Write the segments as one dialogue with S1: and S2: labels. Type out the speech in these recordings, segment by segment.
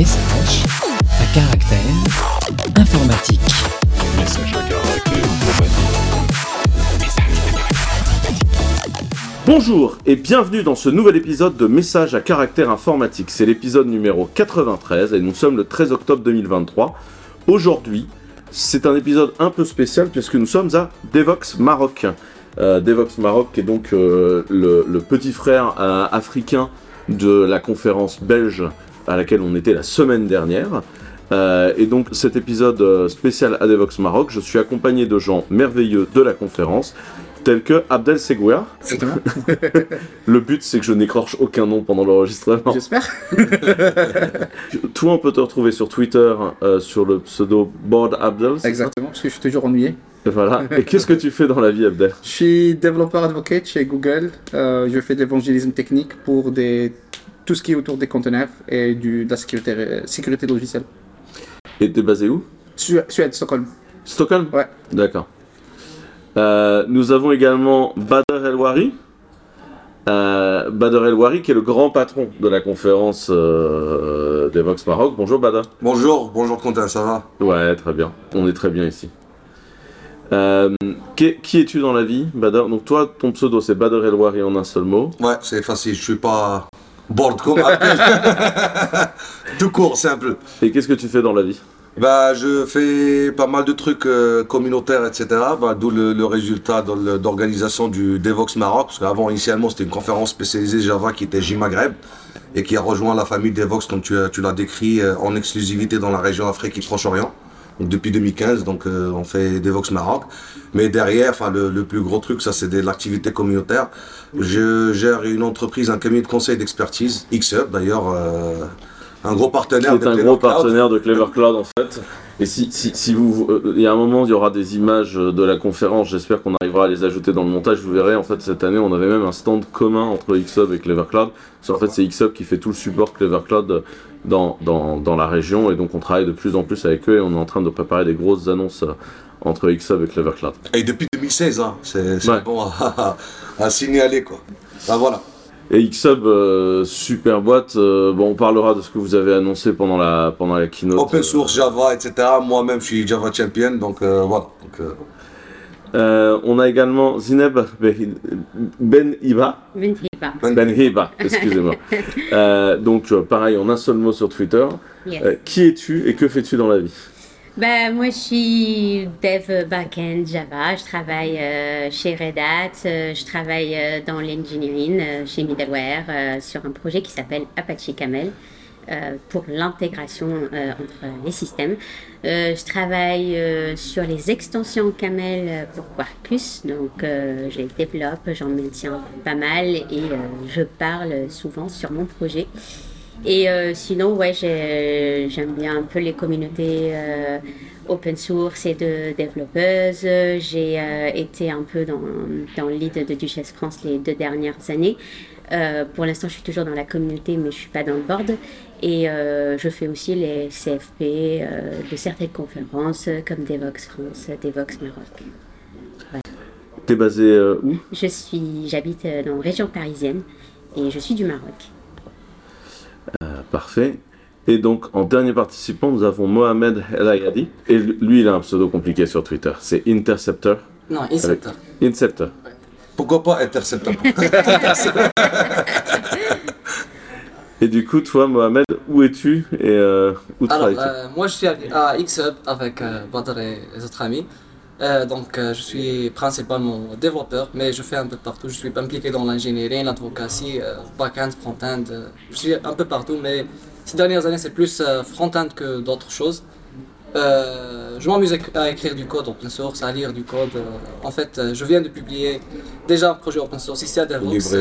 S1: Message à caractère informatique.
S2: Message à caractère
S3: Bonjour et bienvenue dans ce nouvel épisode de Message à caractère informatique. C'est l'épisode numéro 93 et nous sommes le 13 octobre 2023. Aujourd'hui, c'est un épisode un peu spécial puisque nous sommes à Devox Maroc. Euh, Devox Maroc est donc euh, le, le petit frère euh, africain de la conférence belge à laquelle on était la semaine dernière. Euh, et donc cet épisode euh, spécial à Devox Maroc, je suis accompagné de gens merveilleux de la conférence, tels que Abdel Segouia. Le but c'est que je n'écorche aucun nom pendant l'enregistrement.
S4: J'espère.
S3: Toi on peut te retrouver sur Twitter euh, sur le pseudo Board Abdel. c'est
S4: Exactement, parce que je suis toujours ennuyé.
S3: Voilà. Et qu'est-ce que tu fais dans la vie Abdel?
S4: Je suis développeur advocate chez Google. Euh, je fais de l'évangélisme technique pour des... tout ce qui est autour des conteneurs et du... de la sécurité, sécurité logicielle.
S3: Et t'es basé où?
S4: Su- Suède, Stockholm.
S3: Stockholm?
S4: Ouais.
S3: D'accord. Euh, nous avons également Bader El-Wari. Euh, Bader El-Wari qui est le grand patron de la conférence euh, Devox Maroc. Bonjour Bader.
S5: Bonjour, bonjour Quentin, ça va?
S3: Ouais, très bien. On est très bien ici. Euh, qui, qui es-tu dans la vie, Bader Donc toi, ton pseudo c'est Bader El-Wari en un seul mot.
S5: Ouais, c'est facile, je suis pas bored comme Abdel. Tout court, simple.
S3: Et qu'est-ce que tu fais dans la vie?
S5: Bah, je fais pas mal de trucs euh, communautaires, etc. Bah, D'où le, le résultat d'organisation du Devox Maroc. Parce qu'avant, initialement, c'était une conférence spécialisée Java qui était J-Maghreb et qui a rejoint la famille Devox, comme tu l'as décrit, euh, en exclusivité dans la région Afrique et Proche-Orient. Depuis 2015, donc, euh, on fait Devox Maroc. Mais derrière, enfin, le, le plus gros truc, ça, c'est de l'activité communautaire. Je gère une entreprise, un cabinet de conseil d'expertise, XUP d'ailleurs, euh, un gros partenaire. de
S3: un
S5: Clever
S3: gros
S5: Cloud.
S3: partenaire de Clever Cloud en fait. Et si, si, si vous, euh, il y a un moment, il y aura des images de la conférence. J'espère qu'on arrivera à les ajouter dans le montage. Vous verrez, en fait, cette année, on avait même un stand commun entre Xhub et Clever Cloud. Parce qu'en fait, c'est Xhub qui fait tout le support Clever Cloud dans, dans, dans la région. Et donc, on travaille de plus en plus avec eux et on est en train de préparer des grosses annonces euh, entre Xhub et Clever Cloud.
S5: Et depuis 2016, hein, c'est
S3: Ouais.
S5: bon à, à signaler quoi. Ben voilà.
S3: Et Xhub, euh, super boîte. euh, bon, on parlera de ce que vous avez annoncé pendant la, pendant la keynote.
S5: Open source, Java, etc. Moi-même, je suis Java champion, donc euh, voilà. Donc, euh,
S3: Euh, on a également Zineb Ben Iba.
S6: Benhiba.
S3: Ben Hiba, excusez-moi. Euh, donc, euh, pareil, en un seul mot sur Twitter.
S6: Yes.
S3: Euh, qui es-tu et que fais-tu dans la vie?
S6: Ben, moi, je suis dev backend Java. Je travaille euh, chez Red Hat. euh, je travaille euh, dans l'engineering chez Middleware sur un projet qui s'appelle Apache Camel pour l'intégration entre les systèmes. Je travaille sur les extensions Camel pour Quarkus. Donc, je les développe, j'en maintiens pas mal et je parle souvent sur mon projet. Et euh, sinon, ouais, j'ai- j'aime bien un peu les communautés euh, open source et de développeuses. J'ai euh, été un peu dans, dans le lead de Duchesse France les deux dernières années. Euh, pour l'instant, je suis toujours dans la communauté, mais je suis pas dans le board. Et euh, je fais aussi les CFP de certaines conférences comme Devox France, Devox Maroc.
S3: T'es basé euh, où?
S6: Je suis, j'habite dans la région parisienne et je suis du Maroc.
S3: Parfait. Et donc, en dernier participant, nous avons Mohamed El Ayadi. Et lui, il a un pseudo compliqué sur Twitter. C'est Interceptor.
S7: Non, Inceptor.
S3: Inceptor.
S5: pourquoi pas Interceptor?
S3: Et du coup, toi, Mohamed, où es-tu et euh, où
S7: Alors,
S3: travailles-tu?
S7: euh, moi je suis à, à Xhub avec euh, Badr et les autres amis. Euh, donc, euh, je suis principalement développeur, mais je fais un peu partout. Je suis impliqué dans l'ingénierie, l'advocatie, euh, back-end, front-end. euh, je suis un peu partout, mais ces dernières années, c'est plus euh, front-end que d'autres choses. Euh, je m'amuse à- écrire du code open source, à lire du code. en fait, je viens de publier déjà un projet open source ici à Devox.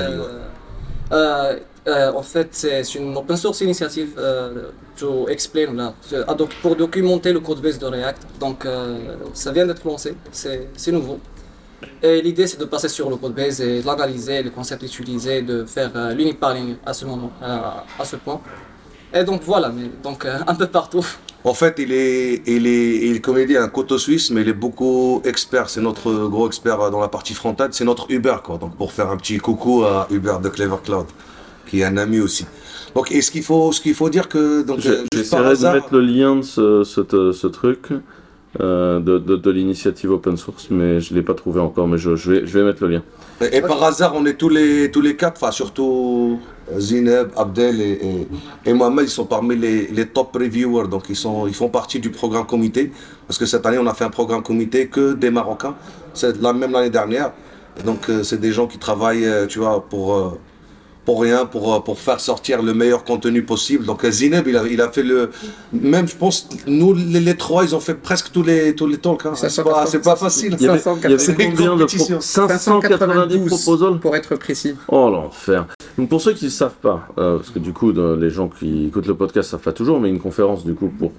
S7: Euh, euh, euh, en fait, c'est une open source initiative euh, to explain là, donc, pour documenter le code base de React. Donc, euh, ça vient d'être lancé, c'est nouveau. Et l'idée, c'est de passer sur le code base et de l'analyser, les concepts utilisés, de faire euh, l'unique parling à ce moment, euh, à ce point. Et donc voilà, donc euh, un peu partout.
S5: En fait, il est, il est, il est, comme il dit, un couteau suisse, mais il est beaucoup expert. C'est notre gros expert dans la partie front-end. C'est notre Uber, quoi. Donc, pour faire un petit coucou à Uber de Clever Cloud. Qui est un ami aussi. Donc, et ce qu'il faut, ce qu'il faut dire que donc euh,
S3: J'essaierai de mettre le lien de ce, ce, ce truc euh, de, de, de l'initiative open source, mais je l'ai pas trouvé encore, mais je, je, vais, je vais mettre le lien.
S5: Et, et par hasard, on est tous les, tous les quatre, enfin surtout Zineb, Abdel et, et, et Mohamed, ils sont parmi les, les top reviewers, donc ils, sont, ils font partie du programme comité. Parce que cette année, on a fait un programme comité que des Marocains, c'est la même l'année dernière. Donc, euh, c'est des gens qui travaillent, euh, tu vois, pour, pour rien, pour, euh, pour faire sortir le meilleur contenu possible. Donc, euh, Zineb, il a, il a fait le. Même, je pense, nous, les, les trois, ils ont fait presque tous les, tous les talks. hein. C'est pas, c'est pas facile.
S3: Il y avait, il y avait
S4: 590
S3: combien de pro-
S5: compétitions.
S3: 590 proposals
S4: pour être précis.
S3: Oh l'enfer. Donc pour ceux qui ne savent pas, euh, parce que du coup de- les gens qui écoutent le podcast savent pas toujours, mais une conférence du coup pour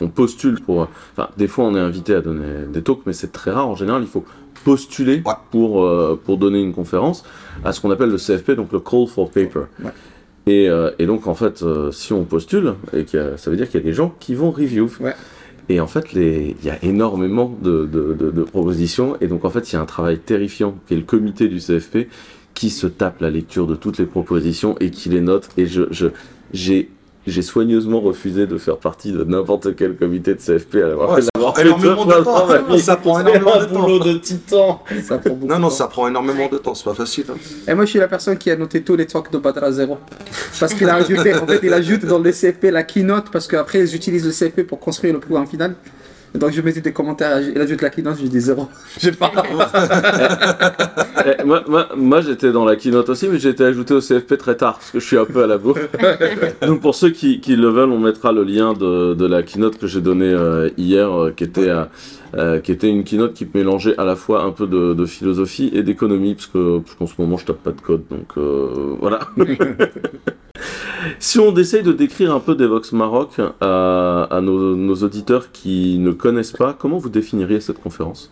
S3: on postule pour, enfin des fois on est invité à donner des talks, mais c'est très rare. En général il faut postuler
S5: Ouais.
S3: pour euh, pour donner une conférence à ce qu'on appelle le CFP, donc le Call for Paper.
S4: Ouais.
S3: Et, euh, et donc en fait euh, si on postule, et a- ça veut dire qu'il y a des gens qui vont review.
S4: Ouais.
S3: Et en fait, il y a énormément de, de- de- de propositions. Et donc, en fait, il y a un travail terrifiant qui est le comité du CFP qui se tape la lecture de toutes les propositions et qui les note. Et je- j'ai, j'ai soigneusement refusé de faire partie de n'importe quel comité de CFP à l'avoir
S5: Ouais,
S3: fait
S5: ça prend
S3: fait
S5: énormément
S3: deux
S5: de temps. Ça prend
S3: C'est
S5: énormément
S3: un
S5: de temps.
S3: boulot de titan.
S4: Ça prend beaucoup
S5: Non, non,
S4: temps.
S5: ça prend énormément de temps, c'est pas facile. hein.
S4: Et moi, je suis la personne qui a noté tous les talks de Badra Zero. Parce qu'il a ajouté, en fait, il ajoute dans le CFP la keynote, parce qu'après, ils utilisent le CFP pour construire le programme final. Et donc, je mettais des commentaires, il ajoute la keynote, je dis zéro. J'ai pas.
S3: Eh, moi, moi, moi, j'étais dans la keynote aussi, mais j'ai été ajouté au CFP très tard, parce que je suis un peu à la bourre. Donc pour ceux qui, qui le veulent, on mettra le lien de, de la keynote que j'ai donnée euh, hier, euh, qui, était, euh, euh, qui était une keynote qui mélangeait à la fois un peu de, de philosophie et d'économie, parce que parce qu'en ce moment je tape pas de code, donc euh, voilà. si on essaye de décrire un peu Devox Maroc à, à nos, nos auditeurs qui ne connaissent pas, comment vous définiriez cette conférence?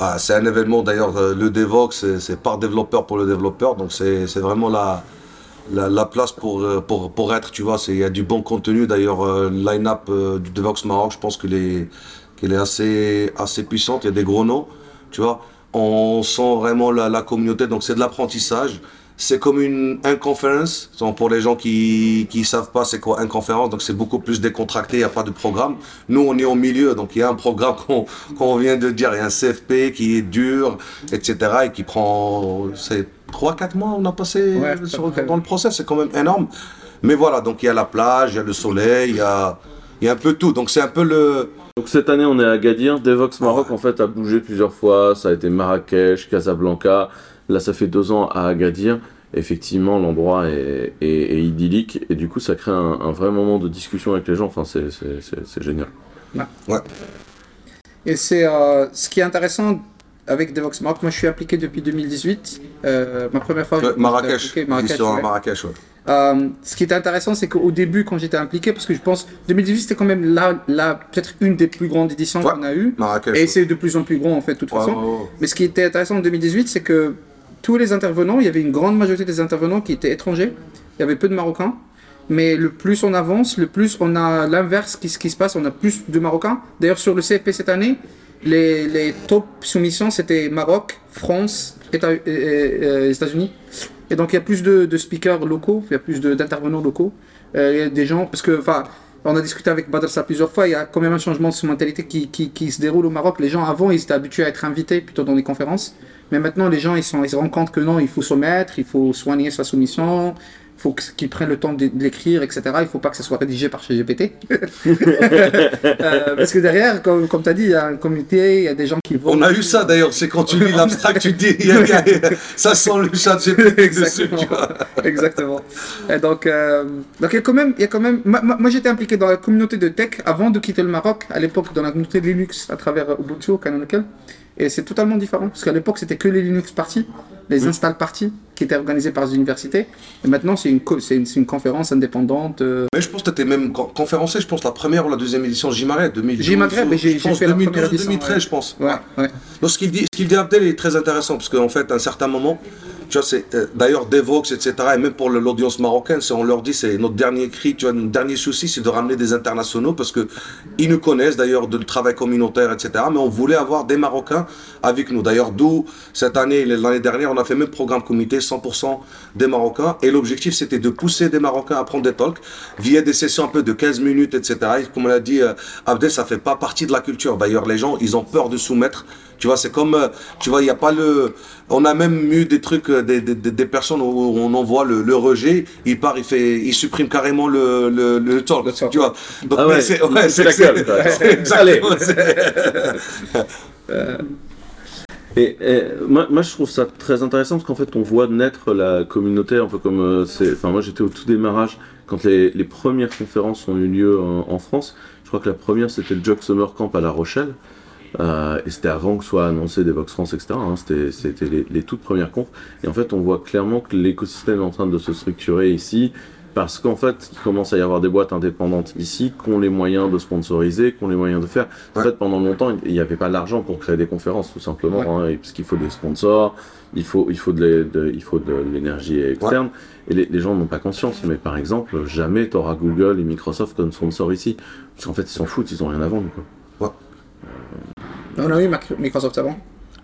S5: Ah, c'est un événement d'ailleurs, euh, le Devox, c'est- par développeur pour le développeur, donc c'est c'est vraiment la, la, la place pour, pour, pour être, tu vois, c'est- il y a du bon contenu, d'ailleurs, euh, le line-up euh, du Devox Maroc, je pense qu'elle est, qu'elle est assez, assez puissante, il y a des gros noms, tu vois, on sent vraiment la, la communauté, donc c'est de l'apprentissage. C'est comme une inconférence. Donc pour les gens qui qui savent pas c'est quoi inconférence, donc c'est beaucoup plus décontracté, il n'y a pas de programme. Nous on est au milieu, donc il y a un programme qu'on qu'on vient de dire, il y a un CFP qui est dur, etc. et qui prend c'est 3-4 mois on a passé
S4: Ouais,
S5: sur- dans le process, c'est quand même énorme. Mais voilà, donc il y a la plage, il y a le soleil, il y a il y a un peu tout. Donc c'est un peu le
S3: Donc cette année on est à Agadir, Devox Maroc en fait a bougé plusieurs fois, ça a été Marrakech, Casablanca, là ça fait deux ans à Agadir, effectivement l'endroit est, est- est idyllique et du coup ça crée un, un vrai moment de discussion avec les gens, enfin c'est- c'est c'est- c'est génial.
S4: Et c'est euh, ce qui est intéressant avec Devox Maroc. Moi, je suis impliqué depuis 2018. Euh, ma première fois.
S5: Euh, Marrakech,
S4: impliqué, Marrakech, ouais.
S5: Marrakech. ouais.
S4: Euh, ce qui était intéressant, c'est qu'au début, quand j'étais impliqué, parce que je pense 2018 c'était quand même là, là peut-être une des plus grandes éditions
S5: Ouais.
S4: qu'on a eues,
S5: Marrakech.
S4: et c'est de plus en plus grand en fait, de toute façon. Mais ce qui était intéressant en 2018, c'est que tous les intervenants, il y avait une grande majorité des intervenants qui étaient étrangers. Il y avait peu de Marocains. Mais le plus on avance, le plus on a l'inverse qui, qui se passe, on a plus de Marocains. D'ailleurs, sur le CFP cette année, les, les top soumissions, c'était Maroc, France, Éta- et- et- donc, il y a plus de, de speakers locaux, il y a plus d'intervenants locaux. Euh, il y a des gens, parce que, enfin, on a discuté avec Badr ça plusieurs fois, il y a quand même un changement de mentalité qui, qui, qui se déroule au Maroc. Les gens, avant, ils étaient habitués à être invités plutôt dans des conférences. Mais maintenant, les gens, ils, sont, ils se rendent compte que non, il faut soumettre, il faut soigner sa soumission, faut qu'ils prennent le temps de, l'écrire, etc. Il ne faut pas que ça soit rédigé par ChatGPT. Euh, parce que derrière, comme, comme tu as dit, il y a un comité, il y a des gens qui vont...
S5: On a eu ça d'ailleurs, c'est quand tu lis l'abstract, tu te dis, y a- y a- ça sent le chat GPT dessus, tu vois.
S4: Exactement. Et donc, euh, donc il y a quand même, il y a quand même. Moi, moi- moi, j'étais impliqué dans la communauté de tech avant de quitter le Maroc. À l'époque, dans la communauté de Linux à travers Ubuntu, Canonical. Et c'est totalement différent parce qu'à l'époque, c'était que les Linux parties, les install parties qui étaient organisées par les universités. Et maintenant, c'est une, co- une, conférence indépendante. euh,
S5: Mais je pense que tu étais même con- conférencier, je pense, la première ou la deuxième édition J-Marais, 2012.
S4: J-Maghreb,
S5: ou-
S4: et j'ai- fait la première
S5: 2012,
S4: édition,
S5: 2013,
S4: ouais.
S5: je pense.
S4: Ouais, ouais.
S5: Donc, ce qu'il dit, ce qu'il dit Abdel est très intéressant parce qu'en fait, à un certain moment, Tu vois, c'est euh, d'ailleurs Devox, etc. Et même pour l'audience marocaine, on leur dit, c'est notre dernier cri, tu vois, notre dernier souci, c'est de ramener des internationaux parce que ils nous connaissent d'ailleurs de le travail communautaire, etc. Mais on voulait avoir des Marocains avec nous. D'ailleurs, d'où cette année, l'année dernière, on a fait même programme comité 100% des Marocains. Et l'objectif, c'était de pousser des Marocains à prendre des talks via des sessions un peu de 15 minutes, etc. Et comme on l'a dit, euh, Abdel, ça fait pas partie de la culture. D'ailleurs, les gens, ils ont peur de soumettre. Tu vois, c'est comme, euh, tu vois, il n'y a pas le. On a même eu des trucs, euh, des, des, des- personnes où on envoie le, le rejet, il part, il fait, il supprime carrément le, le, le talk,
S4: Le talk.
S5: tu vois. Donc,
S3: Ah ouais,
S5: c'est, ouais,
S3: la gueule,
S5: c'est-
S3: Et, et moi, moi, je trouve ça très intéressant parce qu'en fait, on voit naître la communauté un peu comme euh, c'est. Enfin, moi, j'étais au tout démarrage quand les, les premières conférences ont eu lieu en, en France. Je crois que la première, c'était le Jog Summer Camp à La Rochelle. Euh, et c'était avant que soit annoncé des Vox France, etc. hein. C'était les, les toutes premières confs. Et en fait, on voit clairement que l'écosystème est en train de se structurer ici. Parce qu'en fait, il commence à y avoir des boîtes indépendantes ici qui ont les moyens de sponsoriser, qui ont les moyens de faire. En
S5: Ouais.
S3: fait, pendant longtemps, il n'y avait pas l'argent pour créer des conférences, tout simplement. hein, parce qu'il faut des sponsors, il faut, il faut de, l'énergie externe. Et les, les gens n'ont pas conscience. Mais par exemple, jamais tu auras Google et Microsoft comme sponsor ici. Parce qu'en fait, ils s'en foutent, ils ont rien à vendre. Quoi.
S4: On a eu Microsoft avant.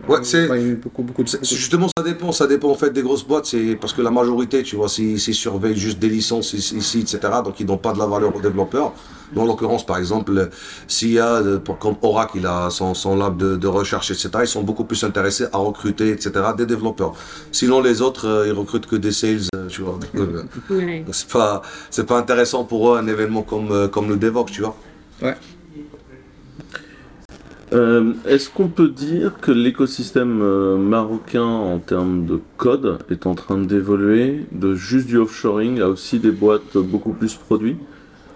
S5: Ouais, c'est-
S4: beaucoup, beaucoup de.
S5: Justement, ça dépend, ça dépend en fait des grosses boîtes, c'est parce que la majorité, tu vois, s'ils surveillent juste des licences ici, etc., donc ils donnent pas de la valeur aux développeurs. Mais en l'occurrence, par exemple, s'il y a, euh, pour, comme Oracle, il a son, son lab de, de recherche, etc., ils sont beaucoup plus intéressés à recruter, etc., des développeurs. Sinon, les autres, euh, ils recrutent que des sales, euh, tu vois. C'est pas, c'est pas intéressant pour eux un événement comme, comme le Devox, tu vois.
S4: Ouais.
S3: Euh, Est-ce qu'on peut dire que l'écosystème euh, marocain en termes de code est en train d'évoluer de juste du offshoring à aussi des boîtes beaucoup plus produits?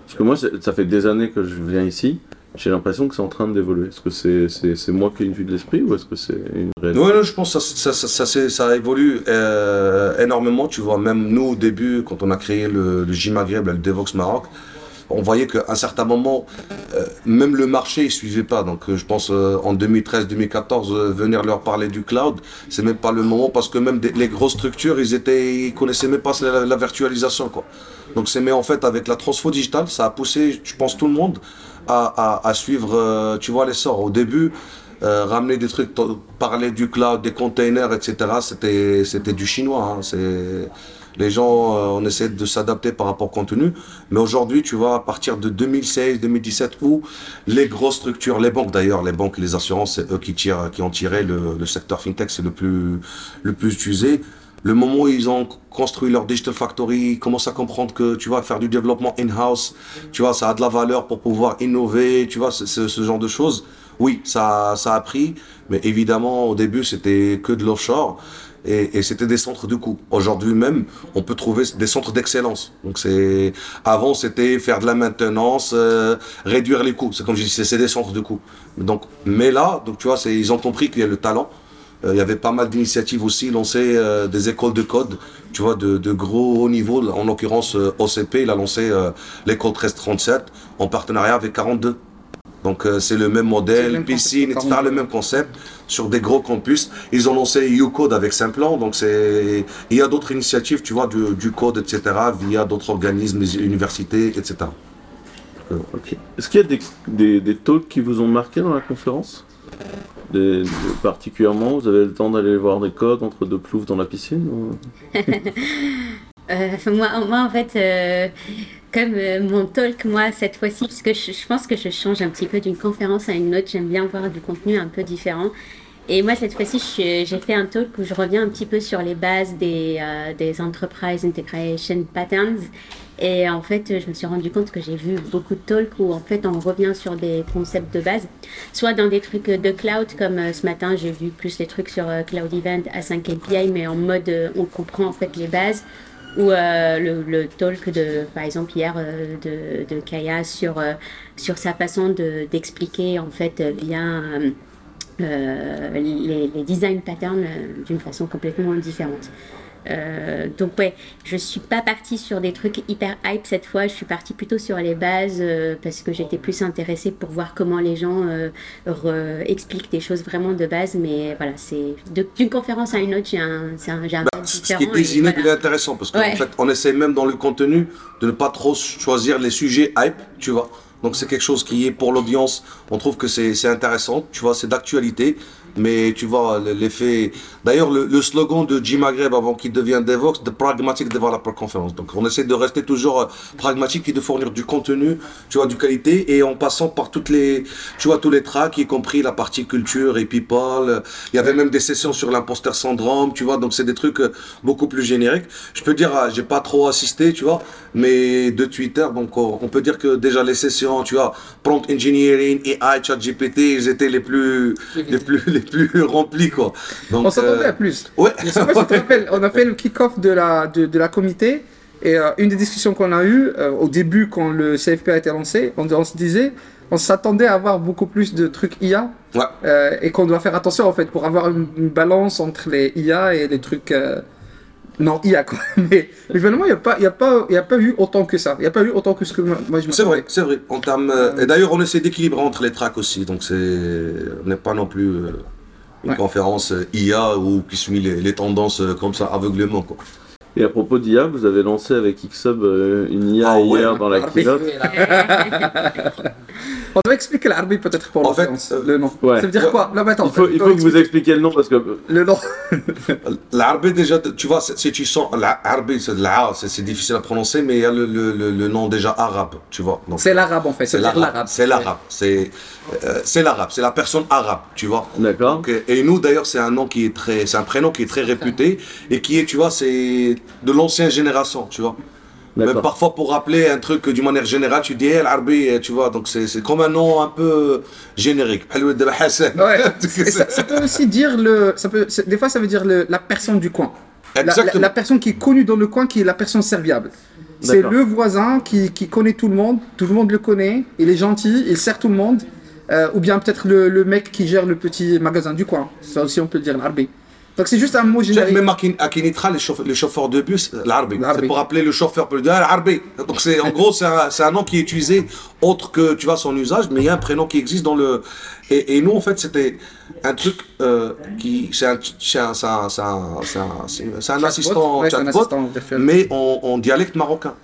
S3: Parce que moi, ça fait des années que je viens ici. J'ai l'impression que c'est en train d'évoluer. Est-ce que c'est moi qui ai une vue de l'esprit ou est-ce que c'est une réalité?
S5: Oui, je pense que ça, ça, ça, ça, évolue euh, énormément. Tu vois, même nous, au début, quand on a créé le, le J Maghreb, là, le Devox Maroc, on voyait qu'à un certain moment, euh, même le marché ne suivait pas. Donc, euh, je pense euh, en 2013-2014, euh, venir leur parler du cloud, c'est même pas le moment parce que même les grosses structures, ils étaient, ils connaissaient même pas la, virtualisation, quoi. Donc, c'est mais en fait avec la transfo digitale, ça a poussé, je pense, tout le monde à, suivre, tu vois, l'essor. Au début, ramener des trucs, parler du cloud, des containers, etc. C'était, c'était du chinois. hein. C'est les gens, euh, on essaie de s'adapter par rapport au contenu. Mais aujourd'hui, tu vois, à partir de 2016, 2017, où les grosses structures, les banques d'ailleurs, les banques, les assurances, c'est eux qui tirent, qui ont tiré le, secteur fintech, c'est le plus, le plus utilisé. Le moment où ils ont construit leur digital factory, commencent à comprendre que tu vas faire du développement in-house, tu vois, ça a de la valeur pour pouvoir innover, tu vois, ce genre de choses. Oui, ça, ça a pris, mais évidemment, au début, c'était que de l'offshore et, et c'était des centres de coût. Aujourd'hui même, on peut trouver des centres d'excellence. Donc c'est avant c'était faire de la maintenance, euh, réduire les coûts. C'est comme je dis, c'est des centres de coût. Donc mais là, donc tu vois, c'est ils ont compris qu'il y a le talent. Euh, il y avait pas mal d'initiatives aussi lancées euh, des écoles de code, tu vois, de, de gros haut niveau. En l'occurrence, OCP, il a lancé l'école 1337 en partenariat avec 42. Donc c'est le même modèle,
S4: le même
S5: piscine, etc. Le même concept sur des gros campus. Ils ont lancé UCode avec Simplan. Donc c'est il y a d'autres initiatives, tu vois, du, du code, etc. Via d'autres organismes, les universités, etc.
S3: Euh, ok. Est-ce qu'il y a des, des, des talks qui vous ont marqué dans la conférence? Des- des- Particulièrement, vous avez le temps d'aller voir des codes entre deux ploufs dans la piscine ou-
S6: Euh, moi, moi, en fait, euh, comme euh, mon talk, moi, cette fois-ci, parce que je, je pense que je change un petit peu d'une conférence à une autre, j'aime bien voir du contenu un peu différent. Et moi, cette fois-ci, j'ai fait un talk où je reviens un petit peu sur les bases des, euh, des Enterprise Integration Patterns. Et en fait, je me suis rendu compte que j'ai vu beaucoup de talks où en fait on revient sur des concepts de base, soit dans des trucs de cloud, comme euh, ce matin j'ai vu plus les trucs sur euh, Cloud Event à 5 API, mais en mode on comprend en fait les bases, ou le, talk de, par exemple hier de, de Kaya sur, sur sa façon de- d'expliquer en fait via euh, les, les design patterns euh, d'une façon complètement différente. Euh, donc ouais, je suis pas partie sur des trucs hyper hype cette fois, je suis partie plutôt sur les bases euh, parce que j'étais plus intéressée pour voir comment les gens euh, expliquent des choses vraiment de base. Mais voilà, c'est d'une conférence à une autre, j'ai un, c'est un, j'ai un
S5: Bah, ce qui est désigné,
S6: voilà.
S5: il est intéressant parce qu'en
S6: Ouais.
S5: fait, on essaie même dans le contenu de ne pas trop choisir les sujets hype, tu vois. Donc c'est quelque chose qui est pour l'audience, on trouve que c'est intéressant, tu vois, c'est d'actualité. Mais tu vois, le- l'effet. D'ailleurs, le, le slogan de Jim Maghreb avant qu'il devienne Devox, The Pragmatic Developer Conference. Donc, on essaie de rester toujours euh, pragmatique et de fournir du contenu, tu vois, du qualité, et en passant par toutes les, tu vois, tous les tracks, y compris la partie culture et people. Il y avait même des sessions sur l'imposteur syndrome, tu vois. Donc, c'est des trucs euh, beaucoup plus génériques. Je peux dire, ah, j'ai pas trop assisté, tu vois, mais de Twitter, donc on on peut dire que déjà les sessions, tu vois, prompt engineering, AI, ChatGPT, ils étaient les plus, les plus, les plus remplis, quoi. Donc,
S4: On s'attendait
S5: euh,
S4: à plus.
S5: Ouais.
S4: Je sais pas si tu te rappelles, on a fait le kick-off de la, de, de la comité. Et euh, une des discussions qu'on a eues euh, au début, quand le CFP a été lancé, on, on se disait, on s'attendait à avoir beaucoup plus de trucs IA.
S5: Ouais.
S4: euh, et qu'on doit faire attention en fait pour avoir une, une balance entre les IA et les trucs non IA quoi. Mais, mais finalement, il n'y a, pas- il y a, pas- il y a pas eu autant que ça. Il n'y a pas eu autant que ce que moi je me
S5: C'est vrai, c'est vrai. En termes, euh, et d'ailleurs, on essaie d'équilibrer entre les tracks aussi. Donc, c'est, on n'est pas non plus euh, une
S4: Ouais.
S5: conférence euh, IA où qui suit les, les tendances comme ça aveuglément. Quoi.
S3: Et à propos d'IA, vous avez lancé avec Xsub euh, une IA
S5: Ah ouais.
S3: hier dans la keynote.
S4: On doit expliquer l'arbi peut-être pour
S5: En fait, euh,
S4: le nom.
S3: ouais.
S4: Ça veut dire quoi? Mais attends,
S3: Il faut, il faut que vous expliquiez le nom parce que
S4: Le nom.
S5: L'arabie, déjà, tu vois, c'est- si tu sens, l'arabie, c'est difficile à prononcer, mais il y a le, le, le, le nom déjà arabe, tu vois.
S4: C'est l'arabe en fait.
S5: c'est l'arabe. C'est l'arabe. C'est, euh, c'est l'arabe. C'est la personne arabe, tu vois.
S3: D'accord.
S5: Euh, et nous, d'ailleurs, c'est un nom qui est très, c'est un prénom qui est très réputé et qui est, tu vois, c'est de l'ancienne génération, tu vois. Même parfois pour rappeler un truc d'une manière générale, tu dis hey, l'Arbi, tu vois, donc c'est c'est comme un nom un peu générique.
S4: Ouais. Et ça, ça peut aussi dire le. Ça peut, c'est- des fois, ça veut dire le- la personne du coin. La, la-
S5: Exactement.
S4: la personne qui est connue dans le coin, qui est la personne serviable. C'est le voisin qui, qui connaît tout le monde, tout le monde le connaît, il est gentil, il sert tout le monde. Euh, ou bien peut-être le, le mec qui gère le petit magasin du coin. Ça aussi, on peut dire l'arbi. Donc c'est juste un mot générique.
S5: Même à Kin- à Kinitra, les chauffeurs, les chauffeurs de bus, l'Arbi.
S4: L'Arbi.
S5: C'est pour appeler le chauffeur dire ah, l'Arbi. Donc c'est en gros c'est un, nom qui est utilisé autre que tu vois son usage, mais il y a un prénom qui existe dans le. Et, et nous en fait c'était un truc euh, qui c'est un assistant
S4: Ouais,
S5: chatbot,
S4: assistant
S5: mais en, en dialecte marocain.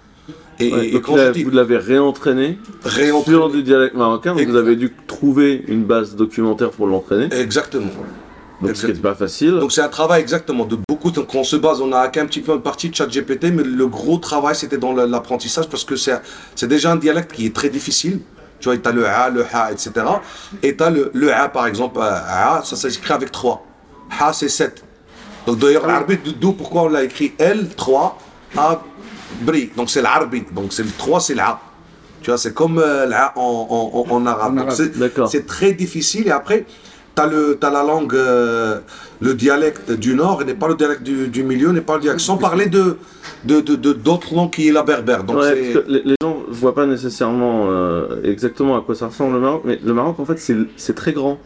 S5: Et,
S3: Ouais,
S5: et
S3: donc
S5: quand
S3: là,
S5: je dis
S3: vous l'avez réentraîné
S5: réentraîné-
S3: sur du dialecte marocain, donc vous avez dû trouver une base documentaire pour l'entraîner,
S5: exactement.
S3: Donc ce qui n'était pas facile.
S5: Donc c'est un travail exactement de beaucoup. Donc on se base, on a hacké un petit peu une partie de ChatGPT, mais le gros travail c'était dans l'apprentissage parce que c'est c'est déjà un dialecte qui est très difficile. Tu vois, tu as le A, le Ha, etc. Et tu as le, le A par exemple, euh, A, ça s'écrit avec 3. Ha c'est 7. Donc d'ailleurs, l'arbitre, d'où pourquoi on l'a écrit L, 3, A, Bri. Donc c'est l'arbitre. Donc c'est le 3, c'est l'A. Tu vois, c'est comme euh, l'A en, en, en, en arabe. C'est très difficile. Et après, tu as, la langue, euh, le dialecte du nord, et n'est pas le dialecte du, du milieu, n'est pas le dialecte. Sans parler de de- de- de- d'autres langues qui est la berbère. Donc
S3: Ouais,
S5: c'est-
S3: parce que les, les gens ne voient pas nécessairement euh, exactement à quoi ça ressemble le Maroc, mais le Maroc en fait c'est c'est très grand.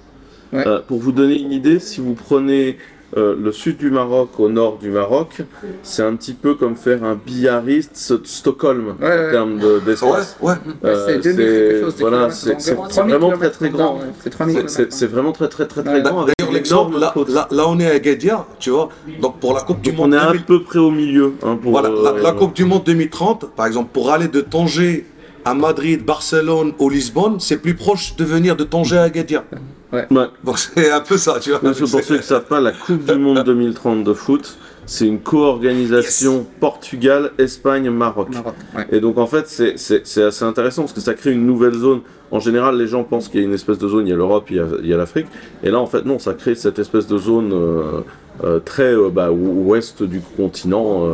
S4: Ouais.
S3: Euh, pour vous donner une idée, si vous prenez euh, le sud du Maroc au nord du Maroc, c'est un petit peu comme faire un billariste Sto- Stockholm
S4: Ouais, ouais.
S3: en termes de-
S5: Ouais,
S3: d'espace.
S5: ouais.
S3: Euh,
S4: c'est 2000 quelque chose de
S3: voilà,
S4: kilomètres
S3: c'est
S4: de
S3: c'est-
S4: longueur.
S3: c'est
S4: 3000
S3: vraiment très très grand.
S4: C'est 3000
S3: C'est- C'est
S4: kilomètres.
S3: c'est vraiment très très très très grand.
S5: D'ailleurs, l'exemple, là, là, là, on est à Agadir, tu vois. Donc pour la Coupe du Monde
S3: on est à
S5: 2000
S3: peu près au milieu. hein, pour,
S5: Voilà, la,
S3: euh,
S5: la Coupe du Monde 2030, par exemple, pour aller de Tanger à Madrid, Barcelone ou Lisbonne, c'est plus proche de venir de Tanger à Agadir.
S3: ouais.
S5: Donc c'est un peu ça, tu vois.
S3: Pour ceux qui ne savent pas, la Coupe du Monde 2030 de foot, c'est une co-organisation Portugal, Espagne, Maroc.
S4: Maroc, ouais.
S3: Et donc en fait, c'est- assez intéressant parce que ça crée une nouvelle zone. En général, les gens pensent qu'il y a une espèce de zone, il y a l'Europe, il y a- l'Afrique. Et là, en fait, non, ça crée cette espèce de zone euh, euh, très euh, bah, ou- ouest du continent.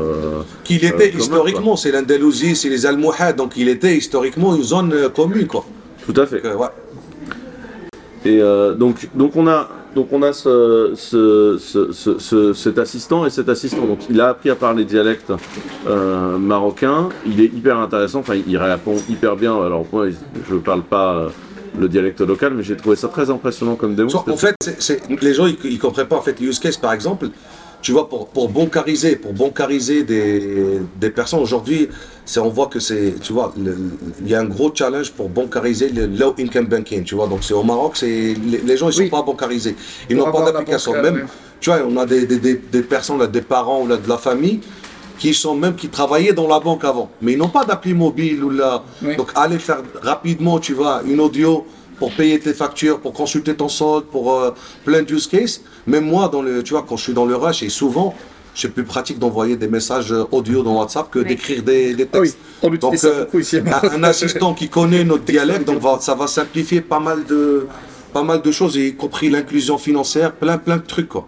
S5: Qu'il était
S3: commun,
S5: historiquement, c'est l'Andalousie, c'est les Almohades, donc il était historiquement une zone commune, quoi.
S3: tout à fait.
S5: Donc, ouais.
S3: Et donc, donc on a, donc on a ce, ce, ce, ce- ce- cet assistant et cet assistant. Donc il a appris à parler dialecte euh, marocain. Il est hyper intéressant. Enfin, il répond hyper bien. Alors moi, je parle pas le dialecte local, mais j'ai trouvé ça très impressionnant comme démo.
S5: En fait, les gens, ils, ils comprennent pas. En fait, use case, par exemple, tu vois, pour, pour bancariser, pour bancariser des, des personnes, aujourd'hui, on voit que c'est, tu vois, il y a un gros challenge pour bancariser le low income banking, tu vois. Donc, c'est au Maroc, c'est, les, les gens, ils sont
S4: Oui.
S5: pas bancarisés. Ils n'ont pas d'application. Même, tu vois, on a des, des, des, des personnes, là, des parents ou là, de la famille, qui sont même, qui travaillaient dans la banque avant. Mais ils n'ont pas d'appli mobile ou là.
S4: Oui.
S5: Donc, aller faire rapidement, tu vois, une audio pour payer tes factures, pour consulter ton solde, pour euh, plein de use cases. Même moi, dans le, tu vois, quand je suis dans le rush, et souvent, c'est plus pratique d'envoyer des messages euh, audio dans WhatsApp que
S6: Oui.
S5: d'écrire des, des
S4: Ah oui,
S5: textes.
S4: on utilise
S5: Donc,
S4: ça
S5: euh,
S4: ici.
S5: un, un assistant qui connaît notre dialecte, donc va- ça va simplifier pas mal de, pas mal de choses, y compris l'inclusion financière, plein, plein de trucs, quoi.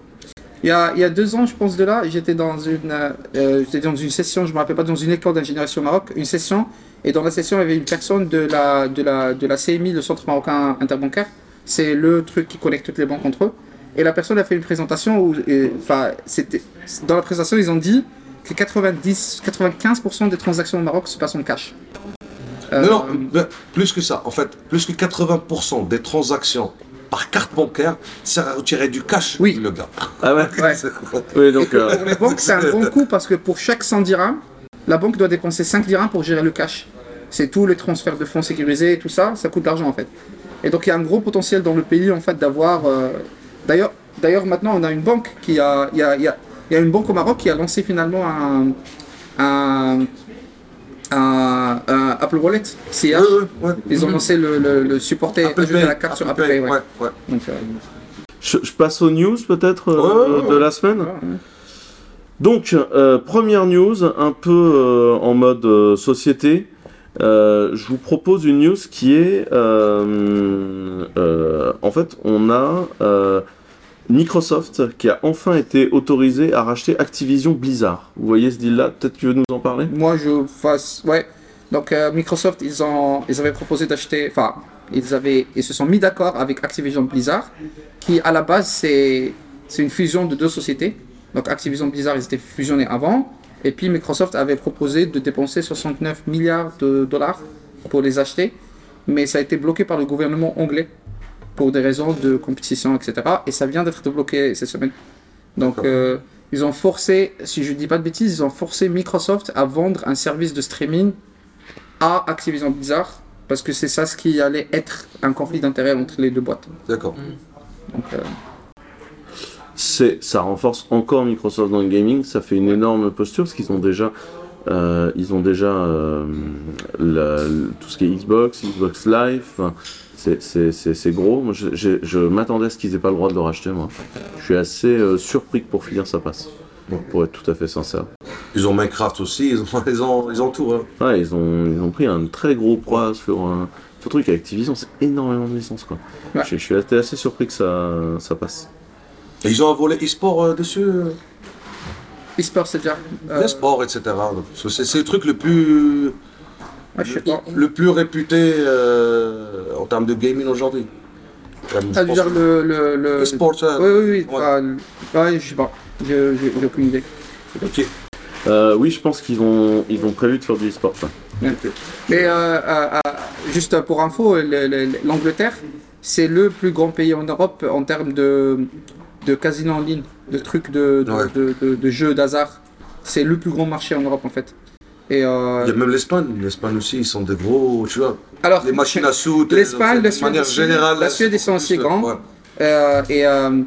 S4: Il y, a, il y a deux ans, je pense de là, j'étais dans une, euh, euh, j'étais dans une session, je me rappelle pas, dans une école d'ingénierie au Maroc, une session, et dans la session, il y avait une personne de la, de la, de la CMI, le Centre marocain interbancaire. C'est le truc qui connecte toutes les banques entre eux. Et la personne a fait une présentation où, enfin, c'était, dans la présentation, ils ont dit que 90, 95% des transactions au Maroc se passent en cash. Euh,
S5: Non, non, ben, plus que ça. En fait, plus que 80% des transactions par carte bancaire sert à retirer du cash,
S4: Oui.
S5: le gars.
S3: Ah ouais
S4: ouais.
S3: Oui, donc. Euh,
S4: pour les banques, c'est un bon coup parce que pour chaque 100 dirhams, la banque doit dépenser 5 dirhams pour gérer le cash. C'est tous les transferts de fonds sécurisés et tout ça, ça coûte de l'argent en fait. Et donc il y a un gros potentiel dans le pays en fait d'avoir. euh, D'ailleurs, d'ailleurs maintenant on a une banque qui a, il y a, il y a- il y a une banque au Maroc qui a lancé finalement un, un, un- un Apple Wallet. CH.
S5: Ouais, ouais, ouais.
S4: Ils ont lancé le, le, le la carte sur
S5: Apple
S4: Pay.
S5: Pay,
S4: ouais.
S5: ouais, ouais.
S4: Donc, euh,
S3: je, je passe aux news peut-être euh, de
S5: ouais.
S3: la semaine. Donc, euh, première news, un peu euh, en mode euh, société. Je vous propose une news qui est, en fait, on a Microsoft qui a enfin été autorisé à racheter Activision Blizzard. Vous voyez ce deal-là? Peut-être que tu veux nous en parler?
S4: Moi, je fasse. Ouais. Donc, Microsoft, ils, ont, ils avaient proposé d'acheter. Enfin, ils, avaient, ils se sont mis d'accord avec Activision Blizzard, qui à la base, c'est une fusion de deux sociétés. Donc, Activision Blizzard, ils étaient fusionnés avant. Et puis, Microsoft avait proposé de dépenser 69 milliards de dollars pour les acheter. Mais ça a été bloqué par le gouvernement anglais pour des raisons de compétition, etc. Et ça vient d'être débloqué cette semaine. Donc, euh, ils ont forcé, si je dis pas de bêtises, ils ont forcé Microsoft à vendre un service de streaming à Activision Blizzard parce que c'est ça ce qui allait être un conflit d'intérêt entre les deux boîtes.
S5: D'accord.
S4: Donc, euh,
S3: c'est ça renforce encore Microsoft dans le gaming. Ça fait une énorme posture parce qu'ils ont déjà, euh, ils ont déjà euh, la- tout ce qui est Xbox, Xbox Live. enfin, c'est- C'est c'est- c'est gros. Moi, je je- je m'attendais à ce qu'ils aient pas le droit de le racheter. Moi, je suis assez euh, surpris que pour finir ça passe. Pour être tout à fait sincère.
S5: Ils ont Minecraft aussi, ils ont, ils ont, ils ont tout. Hein.
S3: Ouais, ils ont, ils ont pris un très gros poids sur un sur truc avec Activision. C'est énormément de licences quoi.
S4: Ouais.
S3: Je, je suis assez, assez surpris que ça, ça passe.
S5: Et ils ont un volet e-sport euh, dessus, euh,
S4: eSport, c'est déjà. euh,
S5: e-sport, etc. Donc, c'est- le truc le plus,
S4: ouais, je sais pas.
S5: le plus réputé euh, en termes de gaming aujourd'hui.
S4: Ça veut
S5: pense
S4: dire le. le, le...
S5: e-sport, ça.
S4: Oui, oui, oui.
S5: Ouais.
S4: enfin, le- ouais, je sais pas. Je- J'ai j'ai aucune idée.
S5: Ok.
S3: Euh, oui, je pense qu'ils ont, ils ont prévu de faire du e-sport. ouais.
S4: Mais euh, euh, euh, juste pour info, le- le- l'Angleterre, c'est le plus grand pays en Europe en termes de, de casino en ligne, de trucs de, de,
S5: Ouais.
S4: de, de- de jeux d'hasard. C'est le plus grand marché en Europe en fait. Et euh,
S5: Il y a même l'Espagne. L'Espagne aussi, ils sont des gros, tu vois.
S4: alors,
S5: Les machines à sous.
S4: L'Espagne, la
S5: de manière
S4: Suède,
S5: générale.
S4: la Suède, ils sont
S5: plus,
S4: grands.
S5: ouais.
S4: Euh, et euh,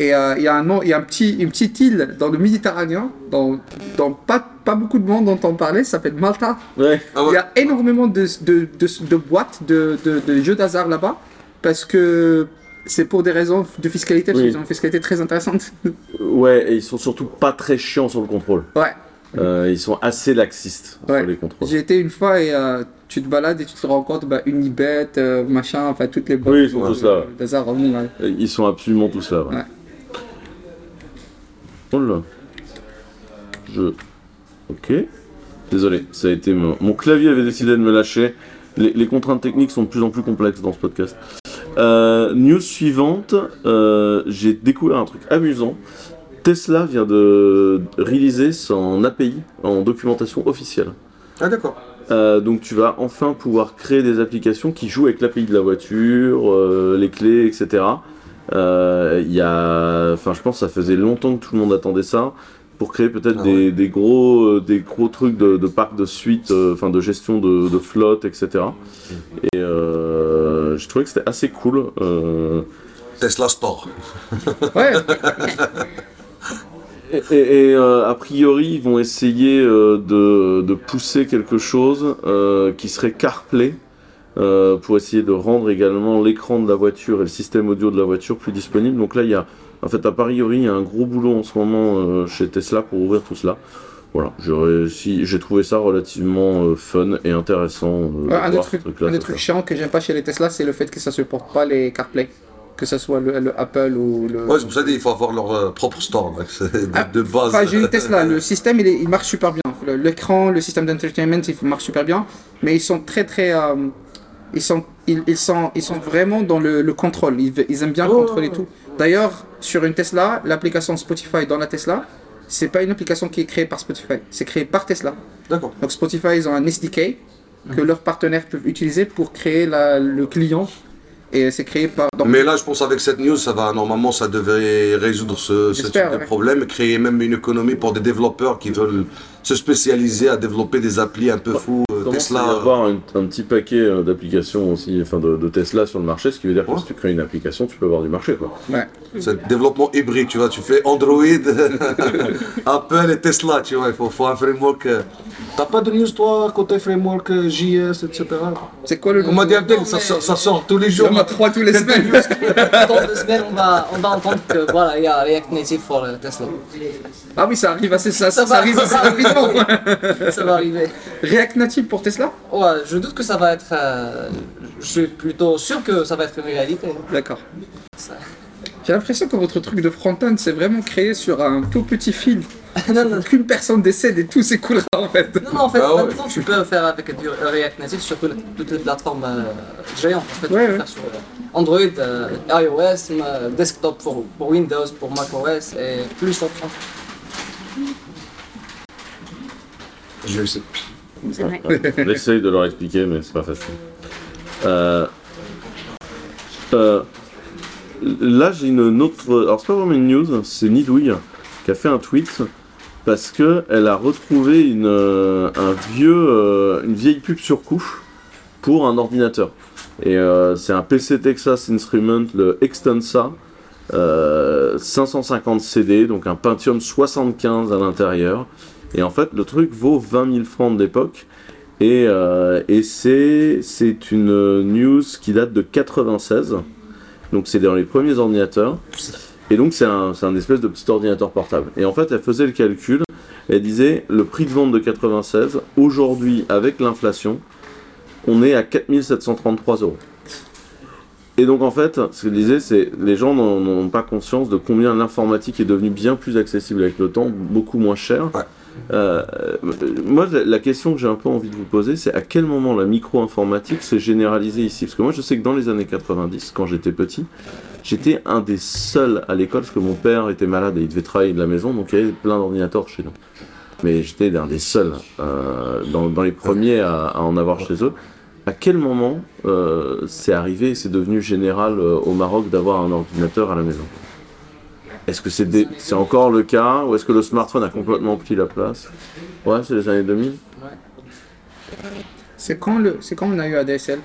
S4: et euh, il y a un nom, il y a un petit, une petite île dans le Méditerranéen, dont, dont pas, pas beaucoup de monde entend parler, ça s'appelle Malta.
S3: Ouais.
S5: Ah
S4: Il y a énormément de, de, de, de boîtes de, de, de jeux d'hasard là-bas parce que c'est pour des raisons de fiscalité, parce
S3: Oui.
S4: qu'ils ont une fiscalité très intéressante.
S3: Ouais, et ils sont surtout pas très chiants sur le contrôle.
S4: ouais,
S3: Euh, ils sont assez laxistes
S4: Ouais.
S3: sur les contrôles.
S4: j'ai été une fois et euh, tu te balades et tu te rends compte, bah, Unibet, euh, machin, enfin toutes les boîtes
S3: Oui, ils sont tous là, ouais. Euh, Ils sont absolument tous là. Ouais.
S4: Ouais.
S3: Oh là. Je. Ok. Désolé, ça a été mon... mon clavier avait décidé de me lâcher. Les, les contraintes techniques sont de plus en plus complexes dans ce podcast. Euh, news suivante, euh, j'ai découvert un truc amusant. Tesla vient de réaliser son API en documentation officielle.
S5: Ah d'accord.
S3: Euh, donc tu vas enfin pouvoir créer des applications qui jouent avec l'API de la voiture, euh, les clés, etc. Euh, y a, enfin je pense que ça faisait longtemps que tout le monde attendait ça pour créer peut-être
S5: Ah
S3: des,
S5: ouais.
S3: des gros, euh, des gros trucs de, de parc de suite, euh, enfin de gestion de, de flotte, etc. Et euh, je trouvais que c'était assez cool. Euh,
S5: Tesla Store.
S4: Ouais,
S3: Et, et, euh, a priori, ils vont essayer euh, de, de pousser quelque chose euh, qui serait CarPlay euh, pour essayer de rendre également l'écran de la voiture et le système audio de la voiture plus disponible. Donc là, il y a, en fait, a priori, il y a un gros boulot en ce moment euh, chez Tesla pour ouvrir tout cela. Voilà, j'ai trouvé ça relativement euh, fun et intéressant. euh,
S4: un des trucs, un des trucs chiants que j'aime pas chez les Tesla, c'est le fait que ça supporte pas les CarPlay. Que ce soit le, le Apple ou le.
S5: Ouais, c'est pour ça qu'il faut avoir leur euh, propre store, de,
S4: Ah,
S5: de base.
S4: Enfin, j'ai une Tesla, le système il, est- il marche super bien. Le- L'écran, le système d'entertainment, il marche super bien. Mais ils sont très très. euh, ils, sont, ils, ils sont, ils sont vraiment dans le, le contrôle. Ils, ils aiment bien
S5: Oh.
S4: contrôler tout. D'ailleurs, sur une Tesla, l'application Spotify dans la Tesla, c'est pas une application qui est créée par Spotify. C'est créé par Tesla.
S5: D'accord.
S4: Donc Spotify, ils ont un SDK que leurs partenaires peuvent utiliser pour créer la- le client. Et c'est créé par. donc-
S5: Mais là, je pense avec cette news, ça va normalement, ça devrait résoudre ce, ce type de problème et créer même une économie pour des développeurs qui veulent se spécialiser à développer des applis un peu fous. euh, Tesla.
S3: avoir un, un petit paquet euh, d'applications aussi, enfin de, de Tesla sur le marché, ce qui veut dire que
S5: Ouais.
S3: si tu crées une application, tu peux avoir du marché quoi.
S4: Ouais.
S5: C'est le développement hybride, tu vois. Tu fais Android, Apple et Tesla, tu vois. Il faut, faut un framework. euh. T'as pas de news, toi, côté framework JS, etc.
S4: C'est quoi le
S5: On m'a dit, Abdel,
S7: Non,
S5: ça,
S7: mais-
S5: sort- ça sort tous les
S4: Il y
S5: jours.
S4: en a trois tous les semaines.
S7: Dans deux semaines, on va, on va entendre que voilà, il y a React Native pour Tesla.
S4: ah oui, ça arrive assez, ça,
S7: Ça
S4: ça arrive assez rapidement.
S7: Ça va arriver.
S4: React Native pour Tesla
S7: Ouais, je doute que ça va être. euh, je suis plutôt sûr que ça va être une réalité.
S4: D'accord.
S7: Ça-
S4: J'ai l'impression que votre truc de front-end, c'est vraiment créé sur un tout petit fil.
S7: non, non,
S4: Qu'une personne décède et tout s'écoulera en fait.
S7: non, non, en fait,
S5: Ah ouais.
S7: maintenant tu peux faire avec du React Native sur toutes les- plateformes euh, géantes. En fait,
S4: Ouais,
S7: tu peux
S4: ouais.
S7: faire sur euh, Android, euh, iOS, euh, desktop pour, pour Windows, pour macOS et plus autre.
S5: Je sais.
S6: C'est vrai.
S3: On essaye de leur expliquer, mais c'est pas facile. Euh, euh, là, j'ai une autre. Alors, c'est pas vraiment une news, c'est Nidouille qui a fait un tweet parce que elle a retrouvé une, euh, un vieux, euh, une vieille pub sur couche pour un ordinateur. Et euh, c'est un PC Texas Instrument, le Extensa, euh, 550 CD, donc un Pentium 75 à l'intérieur. Et en fait, le truc vaut 20 000 francs de l'époque. Et, euh, et c'est, une news qui date de 96. Donc c'est dans les premiers ordinateurs. Et donc c'est un, un espèce de petit ordinateur portable. Et en fait, elle faisait le calcul. Elle disait le prix de vente de 96, aujourd'hui, avec l'inflation, on est à 4733 euros. Et donc en fait, ce qu'elle disait, c'est les gens n'ont pas conscience de combien l'informatique est devenue bien plus accessible avec le temps, beaucoup moins cher. Euh, moi, la, question que j'ai un peu envie de vous poser, c'est à quel moment la micro-informatique s'est généralisée ici? Parce que moi, je sais que dans les années 90, quand j'étais petit, j'étais un des seuls à l'école, parce que mon père était malade et il devait travailler de la maison, donc il y avait plein d'ordinateurs chez nous. Mais j'étais un des seuls, euh, dans, les premiers à, en avoir chez eux. À quel moment euh, c'est arrivé c'est devenu général euh, au Maroc d'avoir un ordinateur à la maison? Est-ce que c'est des- c'est encore le cas ou est-ce que le smartphone a complètement pris la place? Ouais, c'est les années 2000.
S4: C'est quand, le, c'est quand on a eu ADSL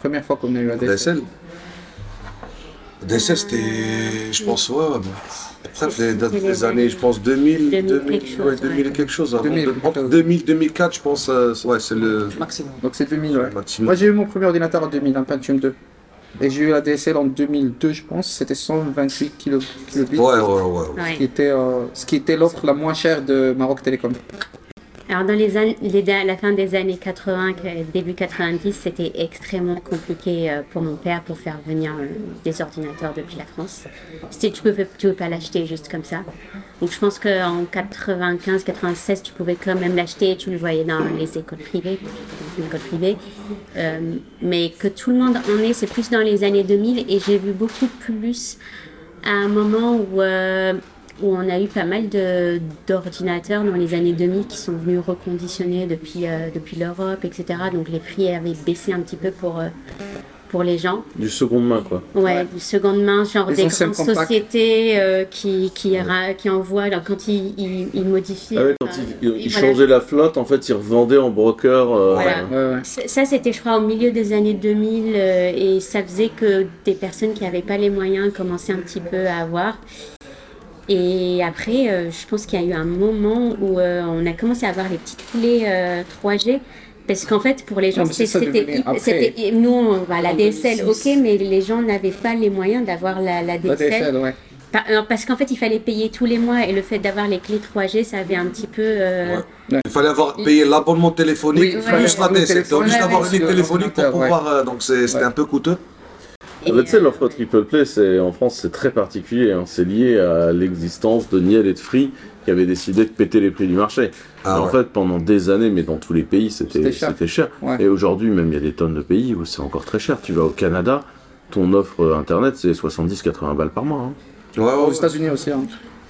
S4: Première fois qu'on a eu ADSL.
S5: DSL DSL, c'était, je pense, ouais, ouais, bref, les dates des années, je pense 2000,
S6: 2000
S5: 2000,
S6: quelque chose,
S5: ouais, 2000 et
S6: ouais.
S5: quelque chose. Avant,
S4: 2000,
S5: de- entre 2000 2004, je pense, euh, ouais, c'est le
S7: Maximum.
S4: Donc c'est 2000, ouais.
S5: maximum.
S4: Moi j'ai eu mon premier ordinateur en 2000, un Pentium 2. Et j'ai eu ADSL en 2002, je pense. C'était 128 kilo- kilobits.
S5: Ouais, ouais, ouais. ouais.
S4: Ce qui était, euh, ce qui était l'offre la moins chère de Maroc Télécom.
S6: Alors dans les années, les- la fin des années 80, que- début 90, c'était extrêmement compliqué euh, pour mon père pour faire venir euh, des ordinateurs depuis la France. C'était, tu pouvais, pouvais pas l'acheter juste comme ça. Donc je pense qu'en 95, 96, tu pouvais quand même l'acheter. Tu le voyais dans les écoles privées, dans une école privée. Euh, mais que tout le monde en ait, c'est plus dans les années 2000. Et j'ai vu beaucoup plus à un moment où euh, où on a eu pas mal de- d'ordinateurs dans les années 2000 qui sont venus reconditionner depuis, euh, depuis l'Europe, etc. Donc les prix avaient baissé un petit peu pour, euh, pour les gens.
S3: Du seconde main, quoi.
S6: Ouais, du seconde main, genre
S4: Les
S6: des grandes
S4: compacts.
S6: sociétés euh, qui, qui, ra- qui envoient, alors, quand ils, ils, ils modifient.
S3: Ah ouais, quand ils, ils
S6: voilà.
S3: changeaient la flotte, en fait, ils revendaient en broker. euh,
S6: Voilà.
S4: Ouais, ouais.
S6: Ça, ça, c'était, je crois, au milieu des années 2000, euh, et ça faisait que des personnes qui n'avaient pas les moyens commençaient un petit peu à avoir. Et après, euh, je pense qu'il y a eu un moment où euh, on a commencé à avoir les petites clés euh, 3G. Parce qu'en fait, pour les gens, c'était, nous, on- bah, la DSL,
S4: 2006.
S6: ok, mais les gens n'avaient pas les moyens d'avoir la, la
S4: La
S6: DSL.
S4: DSL, ouais.
S6: Par- euh, parce qu'en fait, il fallait payer tous les mois et le fait d'avoir les clés 3G, ça avait un petit peu. euh,
S5: Il fallait avoir payé l'abonnement téléphonique
S4: Oui, il
S6: fallait
S5: plus la
S4: avoir le
S5: DSL.
S6: Ouais,
S5: d'avoir
S6: ouais,
S5: une ligne téléphonique pour pouvoir. euh, donc c'était
S4: Ouais.
S5: un peu coûteux.
S3: Ah bah, tu sais, l'offre Triple Play, c'est, en France, c'est très particulier. hein. C'est lié à l'existence de Niel et de Free qui avaient décidé de péter les prix du marché.
S5: Ah
S3: en
S5: ouais.
S3: fait, pendant des années, mais dans tous les pays, c'était,
S4: cher.
S3: c'était cher.
S4: Ouais.
S3: Et aujourd'hui, même, il y a des tonnes de pays où c'est encore très cher. Tu vas au Canada, ton offre euh, internet, c'est 70-80 balles par mois. hein.
S5: Ouais, ouais,
S4: Aux. États-Unis aussi. hein.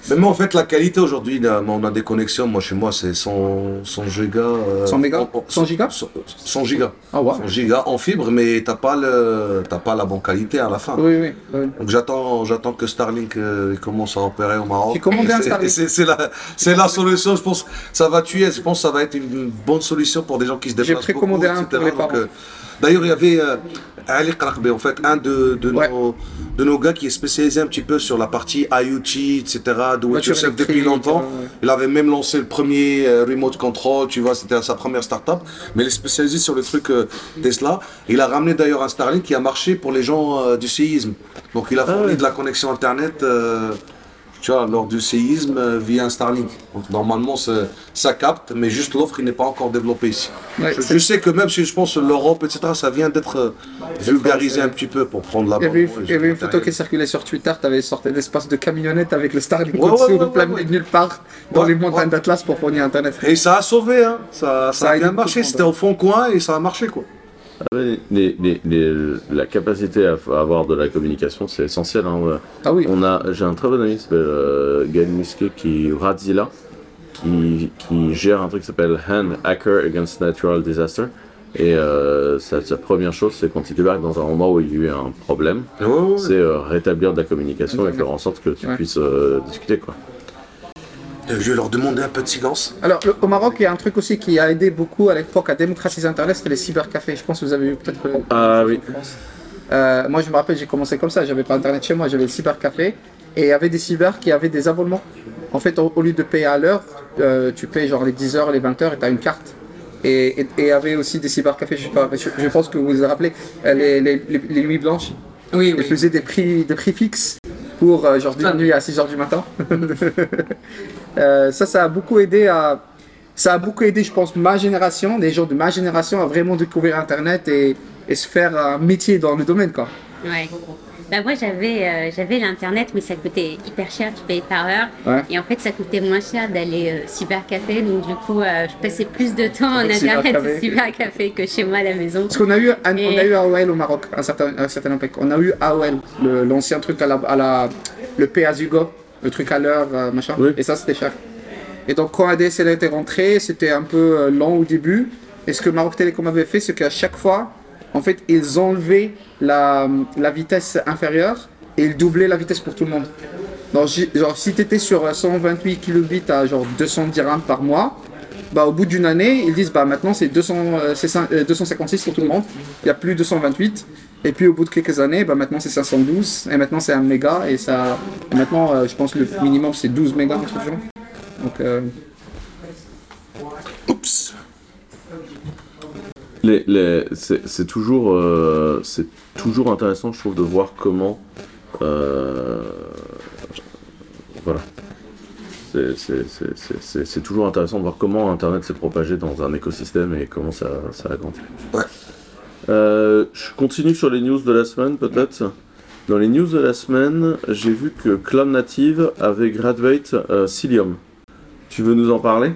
S5: Mais moi, en fait, la qualité aujourd'hui, on a des connexions. Moi, chez moi, c'est 100, 100 gigas. euh,
S4: 100 mégas
S5: en- en-
S4: 100 gigas
S5: 100, 100 gigas.
S4: Ah, ouais.
S5: 100 gigas en fibre, mais t'as pas, le, pas la bonne qualité à la fin.
S4: Oui, oui. oui.
S5: Donc j'attends, j'attends que Starlink euh, commence à opérer au Maroc. C'est-
S4: Starlink.
S5: C'est, c'est la, c'est la solution. Je pense, ça va tuer. Je pense que ça va être une bonne solution pour des gens qui se déplacent
S4: J'ai précommandé
S5: beaucoup,
S4: un pour les parents.
S5: euh, D'ailleurs, il y avait euh, Ali Qarakbe, en fait, un de, de,
S4: Ouais.
S5: nos, de nos gars qui est spécialisé un petit peu sur la partie IoT, etc. Yourself depuis longtemps.
S4: euh, ouais.
S5: Il avait même lancé le premier euh, remote control, tu vois, c'était sa première start-up. Mais il est spécialisé sur le truc euh, Tesla. Il a ramené d'ailleurs un Starlink qui a marché pour les gens euh, du séisme. Donc il a fourni
S3: ouais.
S5: de la connexion Internet, euh, tu vois, lors du séisme euh, via un Starlink. Donc normalement, ça capte, mais juste l'offre, n'est pas encore développée ici.
S4: Ouais,
S5: je, sais que même si je pense l'Europe, etc., ça vient d'être euh, vulgarisé un petit peu pour prendre la
S4: Il y avait, il y avait une photo qui circulait sur Twitter, tu avais sorti l'espace de camionnette avec le Starlink
S5: Ouais,
S4: au-dessus,
S5: ouais,
S4: de nulle part, dans les montagnes d'Atlas pour fournir Internet.
S5: Et ça a sauvé, hein. ça, ça,
S4: Ça a
S5: bien marché. C'était au fond coin et ça a marché, quoi.
S3: Ah ouais, les- les- les- la capacité à avoir de la communication, c'est essentiel. hein.
S4: Ah oui,
S3: On a, j'ai un très bon ami qui s'appelle euh, Gaël Musquet, qui Radzilla, qui, qui gère un truc qui s'appelle Hand Hacker Against Natural Disaster. Et euh, sa, sa première chose, c'est quand il débarque dans un endroit où il y a eu un problème, c'est euh, rétablir de la communication et faire en sorte que tu
S4: Ouais.
S3: puisses euh, discuter. Quoi.
S5: Je vais leur demander un peu de silence.
S4: Alors, le- au Maroc, il y a un truc aussi qui a aidé beaucoup à l'époque à démocratiser Internet, c'était les cybercafés. Je pense que vous avez eu peut-être. euh,
S3: Ah oui.
S4: Euh, moi, je me rappelle, j'ai commencé comme ça. J'avais pas Internet chez moi, j'avais le cybercafé. Et il y avait des cyber qui avaient des abonnements. En fait, au, au lieu de payer à l'heure, euh, tu payes genre les 10 heures, les 20 heures et tu as une carte. Et il y avait aussi des cybercafés, je, sais pas, je, je pense que vous vous rappelez, euh, les, les, les, les nuits blanches.
S7: Oui,
S4: Ils
S7: oui.
S4: faisaient des prix, des prix fixes pour euh, genre d'une nuit à 6 heures du matin. Euh, ça, ça a beaucoup aidé à. Ça a beaucoup aidé, je pense, ma génération, les gens de ma génération, à vraiment découvrir Internet et, et se faire un métier dans le domaine, quoi.
S6: Ouais. Bah moi j'avais euh, j'avais l'internet mais ça coûtait hyper cher, tu payais par heure
S4: Ouais.
S6: et en fait ça coûtait moins cher d'aller euh, cybercafé donc du coup euh, je passais plus de temps en internet au cybercafé que chez moi à la maison.
S4: Parce qu'on a eu, un-
S6: Et-
S4: on a eu AOL au Maroc, un certain, un certain époque. On a eu AOL, l'ancien truc à la, à la, le pay as you go, le truc à l'heure, euh, machin.
S3: Oui.
S4: Et ça, c'était cher. Et donc, quand ADSL était rentré, c'était un peu euh, lent au début. Et ce que Maroc Télécom avait fait, c'est qu'à chaque fois, en fait, ils enlevaient la, la vitesse inférieure et ils doublaient la vitesse pour tout le monde. Donc, genre, si tu étais sur euh, 128 kilobits à genre 200 dirhams par mois, bah, au bout d'une année, ils disent bah, maintenant c'est 200, euh, c'est cin- euh, 256 pour tout le monde, il n'y a plus 228. Et puis au bout de quelques années, bah, maintenant c'est 512, et maintenant c'est 1 méga, et ça, maintenant euh, je pense que le minimum c'est 12 mégas, truc du genre. Donc, euh,
S5: Oups.
S3: Les, les, c'est c'est toujours, euh, c'est toujours intéressant, je trouve, de voir comment. euh, voilà. C'est- c'est- c'est- c'est- C'est c'est toujours intéressant de voir comment Internet s'est propagé dans un écosystème et comment ça, ça a grandi.
S5: Ouais.
S3: Euh, je continue sur les news de la semaine, peut-être. Dans les news de la semaine, j'ai vu que Cloud Native avait graduate euh, Cilium. Tu veux nous en parler?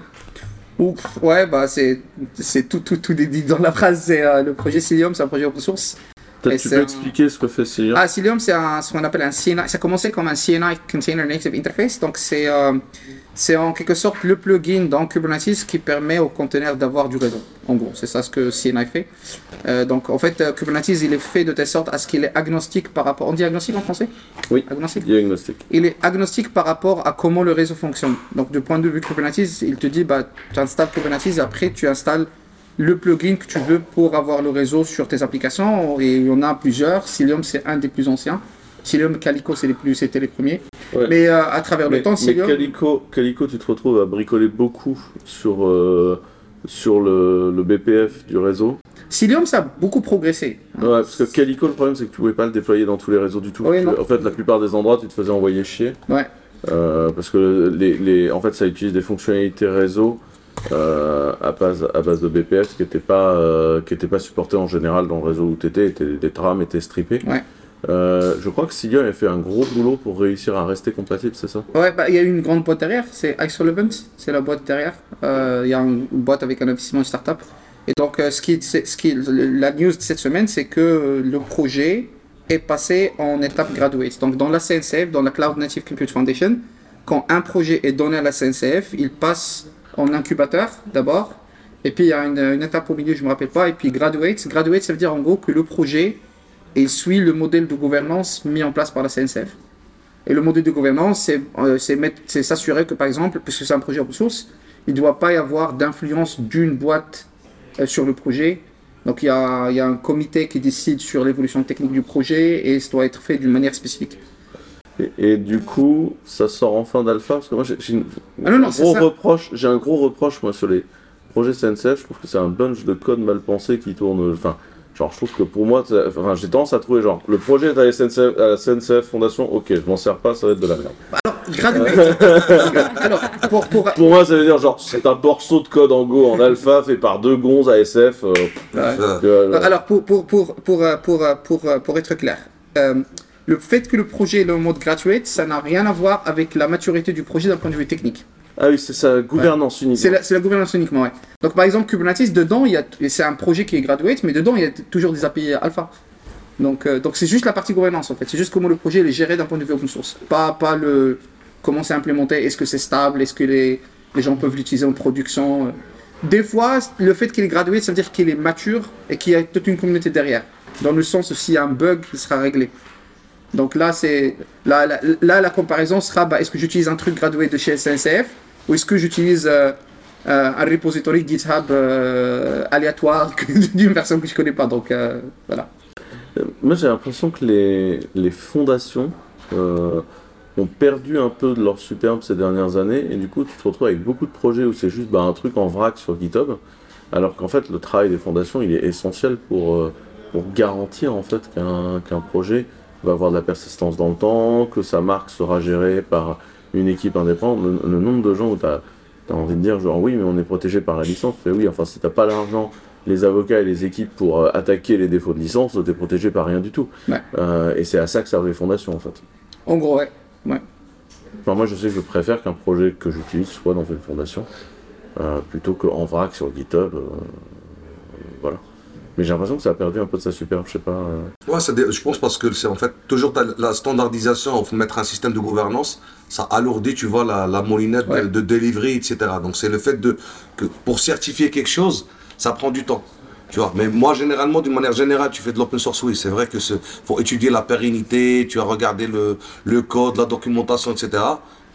S4: Ouf, ouais, bah, c'est c'est tout, tout, tout dit dans la phrase. C'est euh, le projet Cilium, c'est un projet open source.
S3: Peut-être tu peux
S4: un-
S3: expliquer ce que fait Cilium?
S4: Ah, Cilium, c'est un- ce qu'on appelle un CNI. Ça a commencé comme un CNI, Container Native Interface. Donc, c'est euh, c'est en quelque sorte le plugin dans Kubernetes qui permet aux containers d'avoir du réseau. En gros, c'est ça ce que CNI fait. Euh, donc, en fait, euh, Kubernetes, il est fait de telle sorte à ce qu'il est agnostique par rapport. On dit agnostique en français?
S3: Oui.
S4: Agnostique?
S3: Diagnostic.
S4: il est agnostique par rapport à comment le réseau fonctionne. Donc, du point de vue Kubernetes, il te dit, bah, tu installes Kubernetes et après, tu installes le plugin que tu veux pour avoir le réseau sur tes applications. Et il y en a plusieurs. Cilium, c'est un des plus anciens. Cilium, Calico, c'est les c'était les premiers.
S3: Ouais.
S4: Mais euh, à travers
S3: Mais,
S4: le temps,
S3: mais. Calico, Calico, tu te retrouves à bricoler beaucoup sur, euh, sur le, le BPF du réseau.
S4: Cilium, ça a beaucoup progressé.
S3: Ouais, parce que Calico, le problème, c'est que tu pouvais pas le déployer dans tous les réseaux du tout. En fait, la plupart des endroits, tu te faisais envoyer chier.
S4: Ouais.
S3: Euh, parce que les, les, en fait, ça utilise des fonctionnalités réseau euh, à, base, à base de BPF qui n'étaient pas, euh, qui pas supportées en général dans le réseau où tu étais. Les trames étaient strippées.
S4: Ouais.
S3: Euh, je crois que Cilium a fait un gros boulot pour réussir à rester compatible, c'est ça
S4: Ouais, bah, il y a une grande boîte derrière, c'est Isolevent, c'est la boîte derrière. Euh, Il y a une boîte avec un investissement start-up. Et donc, euh, ce qui, ce qui, la news de cette semaine, c'est que le projet est passé en étape graduate. Donc, dans la CNCF, dans la Cloud Native Compute Foundation, quand un projet est donné à la CNCF, il passe en incubateur d'abord. Et puis, il y a une, une étape au milieu, je ne me rappelle pas. Et puis, graduate. Graduate, ça veut dire en gros que le projet il suit le modèle de gouvernance mis en place par la CNCF. Et le modèle de gouvernance, c'est euh, s'assurer que, par exemple, puisque c'est un projet open source, il ne doit pas y avoir d'influence d'une boîte euh, sur le projet. Donc il y, a, il y a un comité qui décide sur l'évolution technique du projet et ça doit être fait d'une manière spécifique.
S3: Et, et du coup, ça sort en fin d'alpha? Parce que moi j'ai
S4: Ah
S3: un
S4: c'est
S3: gros reproche. J'ai un gros reproche moi sur les projets CNCF. Je trouve que c'est un bunch de code mal pensé qui tourne. Enfin, genre je trouve que pour moi, enfin j'ai tendance à trouver genre le projet est à la SNCF, à la SNCF Fondation. Ok, je m'en sers pas, ça va être de la merde.
S4: Graduate. Alors, pour, pour,
S3: Pour moi, ça veut dire genre c'est un morceau de code en Go en alpha fait par deux gonzes ASF. euh,
S5: Euh,
S3: euh,
S4: Alors, pour, pour, pour, pour, euh, pour, pour, pour être clair, euh, le fait que le projet est en mode graduate, ça n'a rien à voir avec la maturité du projet d'un point de vue technique.
S3: Ah oui, c'est sa gouvernance unique.
S4: C'est la, gouvernance uniquement, ouais. Donc par exemple, Kubernetes, dedans, il c'est un projet qui est graduate, mais dedans, il y a toujours des API alpha. Donc euh, donc c'est juste la partie gouvernance, en fait. C'est juste comment le projet est géré d'un point de vue open source. Pas, pas le comment c'est implémenté, est-ce que c'est stable, est-ce que les, les gens peuvent l'utiliser en production. euh. Des fois, le fait qu'il est graduate, ça veut dire qu'il est mature et qu'il y a toute une communauté derrière. Dans le sens où s'il y a un bug, il sera réglé. Donc là, c'est là, là, là, la comparaison sera bah, est-ce que j'utilise un truc gradué de chez SNCF ou est-ce que j'utilise euh, euh, un repository GitHub euh, aléatoire d'une personne que je connais pas. Donc voilà.
S3: Moi, j'ai l'impression que les, les fondations ont perdu un peu de leur superbe ces dernières années, et du coup, tu te retrouves avec beaucoup de projets où c'est juste bah, un truc en vrac sur GitHub, alors qu'en fait, le travail des fondations, il est essentiel pour, pour garantir en fait qu'un qu'un projet va avoir de la persistance dans le temps, que sa marque sera gérée par une équipe indépendante. Le, le nombre de gens où tu as, envie de dire, genre, oui, mais on est protégé par la licence. Mais oui, enfin, si t'as pas l'argent les avocats et les équipes pour euh, attaquer les défauts de licence, t'es protégé par rien du tout.
S4: Ouais.
S3: Euh, et c'est à ça que servent les fondations en fait.
S4: En gros, ouais.
S3: Enfin, moi je sais que je préfère qu'un projet que j'utilise soit dans une fondation euh, plutôt qu'en vrac sur GitHub. voilà. Mais j'ai l'impression que ça a perdu un peu de sa superbe, je sais pas. euh.
S5: Ouais, je pense parce que c'est en fait toujours la standardisation, faut mettre un système de gouvernance, ça alourdit, tu vois, la, la moulinette
S4: Ouais.
S5: de, de delivery, etc. Donc c'est le fait de que pour certifier quelque chose, ça prend du temps. Tu vois, mais moi généralement, d'une manière générale, tu fais de l'open source, oui, c'est vrai que faut étudier la pérennité, tu as regardé le, le code, la documentation, etc.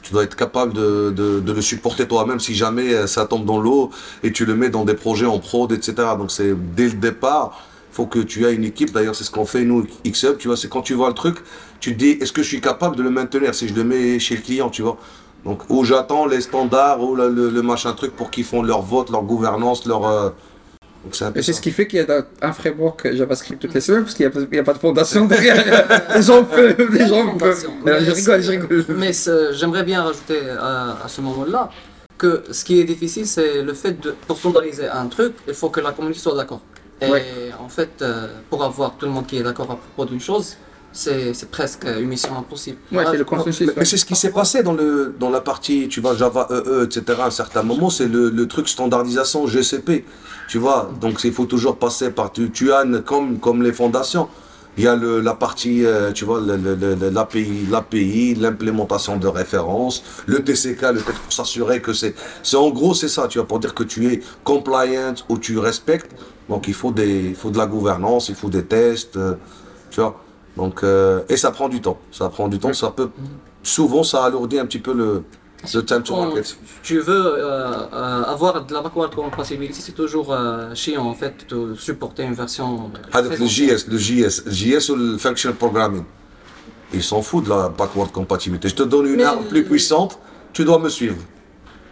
S5: Tu dois être capable de, le supporter toi-même si jamais euh, ça tombe dans l'eau et tu le mets dans des projets en prod, etc. Donc c'est dès le départ, faut que tu aies une équipe. D'ailleurs, c'est ce qu'on fait nous, XUB, tu vois, c'est quand tu vois le truc, tu te dis, est-ce que je suis capable de le maintenir si je le mets chez le client, tu vois? Donc, où j'attends les standards, ou le, machin truc pour qu'ils font leur vote, leur gouvernance, leur. euh, c'est un peu
S4: Et c'est
S5: ça.
S4: ce qui fait qu'il y a un framework JavaScript toutes les semaines parce qu'il n'y a, il y a pas de fondation derrière. les gens peuvent. Les gens peuvent. Alors, je
S7: Mais
S4: rigole, je rigole.
S7: Mais j'aimerais bien rajouter à, à ce moment-là que ce qui est difficile, c'est le fait de, pour standardiser un truc, il faut que la communauté soit d'accord. Et
S4: Ouais.
S7: en fait, euh, pour avoir tout le monde qui est d'accord à propos d'une chose, c'est c'est presque une mission impossible.
S4: Ouais,
S7: Ah,
S4: c'est le
S7: je-
S4: consensus.
S5: Mais, mais c'est ce qui s'est passé dans, le, dans la partie, tu vois, Java EE, etc. À un certain moment, c'est le, le truc standardisation GCP. Tu vois, donc il faut toujours passer par tu, Tuan comme, comme les fondations. Il y a le, la partie, euh, tu vois, l'API, l'implémentation de référence, le TCK, le test pour s'assurer que c'est, c'est en gros c'est ça, tu vois, pour dire que tu es compliant ou tu respectes. Donc il faut des, il faut de la gouvernance, il faut des tests, euh, tu vois. Donc euh, et ça prend du temps, ça prend du temps, ça peut, souvent ça alourdit un petit peu le, le time to market.
S7: tu veux euh, euh, avoir de la backward compatibility, c'est toujours euh, chiant en fait de supporter une version.
S5: Avec
S7: très
S5: le. JS, le JS, JS ou le functional programming. Ils s'en foutent de la backward compatibilité. Je te donne une
S7: Mais
S5: arme plus puissante, tu dois me suivre.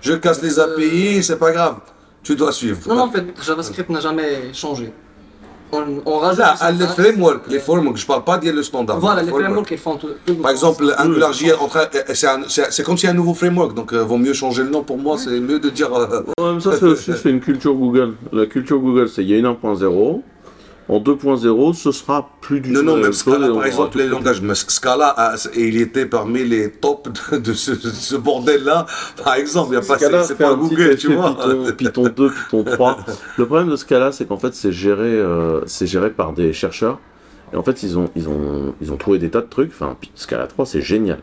S5: Je casse les API, c'est pas grave. Tu dois suivre.
S7: Non, non, en fait, JavaScript n'a jamais changé. On, on rajoute.
S5: Là,
S7: des
S5: les frameworks, les frameworks, je parle pas de le standard.
S7: Voilà,
S5: Les frameworks.
S7: ils font tout.
S5: Par exemple, en train- euh, c'est un- c'est c'est comme s'il y a un nouveau framework, donc euh, vaut mieux changer le nom pour moi, c'est mieux de dire. euh,
S3: ça, c'est aussi une culture Google. La culture Google, c'est il y a une 1.0. En 2.0, ce sera plus du
S5: Non,
S3: tout
S5: non,
S3: la
S5: même Scala, par exemple, les langages. Mais Scala, a- il était parmi les tops de, de ce, de ce bordel-là. Par exemple, il y a pas,
S3: Scala
S5: c'est c'est pas Google, tu vois.
S3: Python, Python 2, Python 3. Le problème de Scala, c'est qu'en fait, c'est géré, euh, c'est géré par des chercheurs. Et en fait, ils ont, ils ont, ils ont trouvé des tas de trucs. Enfin, Scala 3, c'est génial.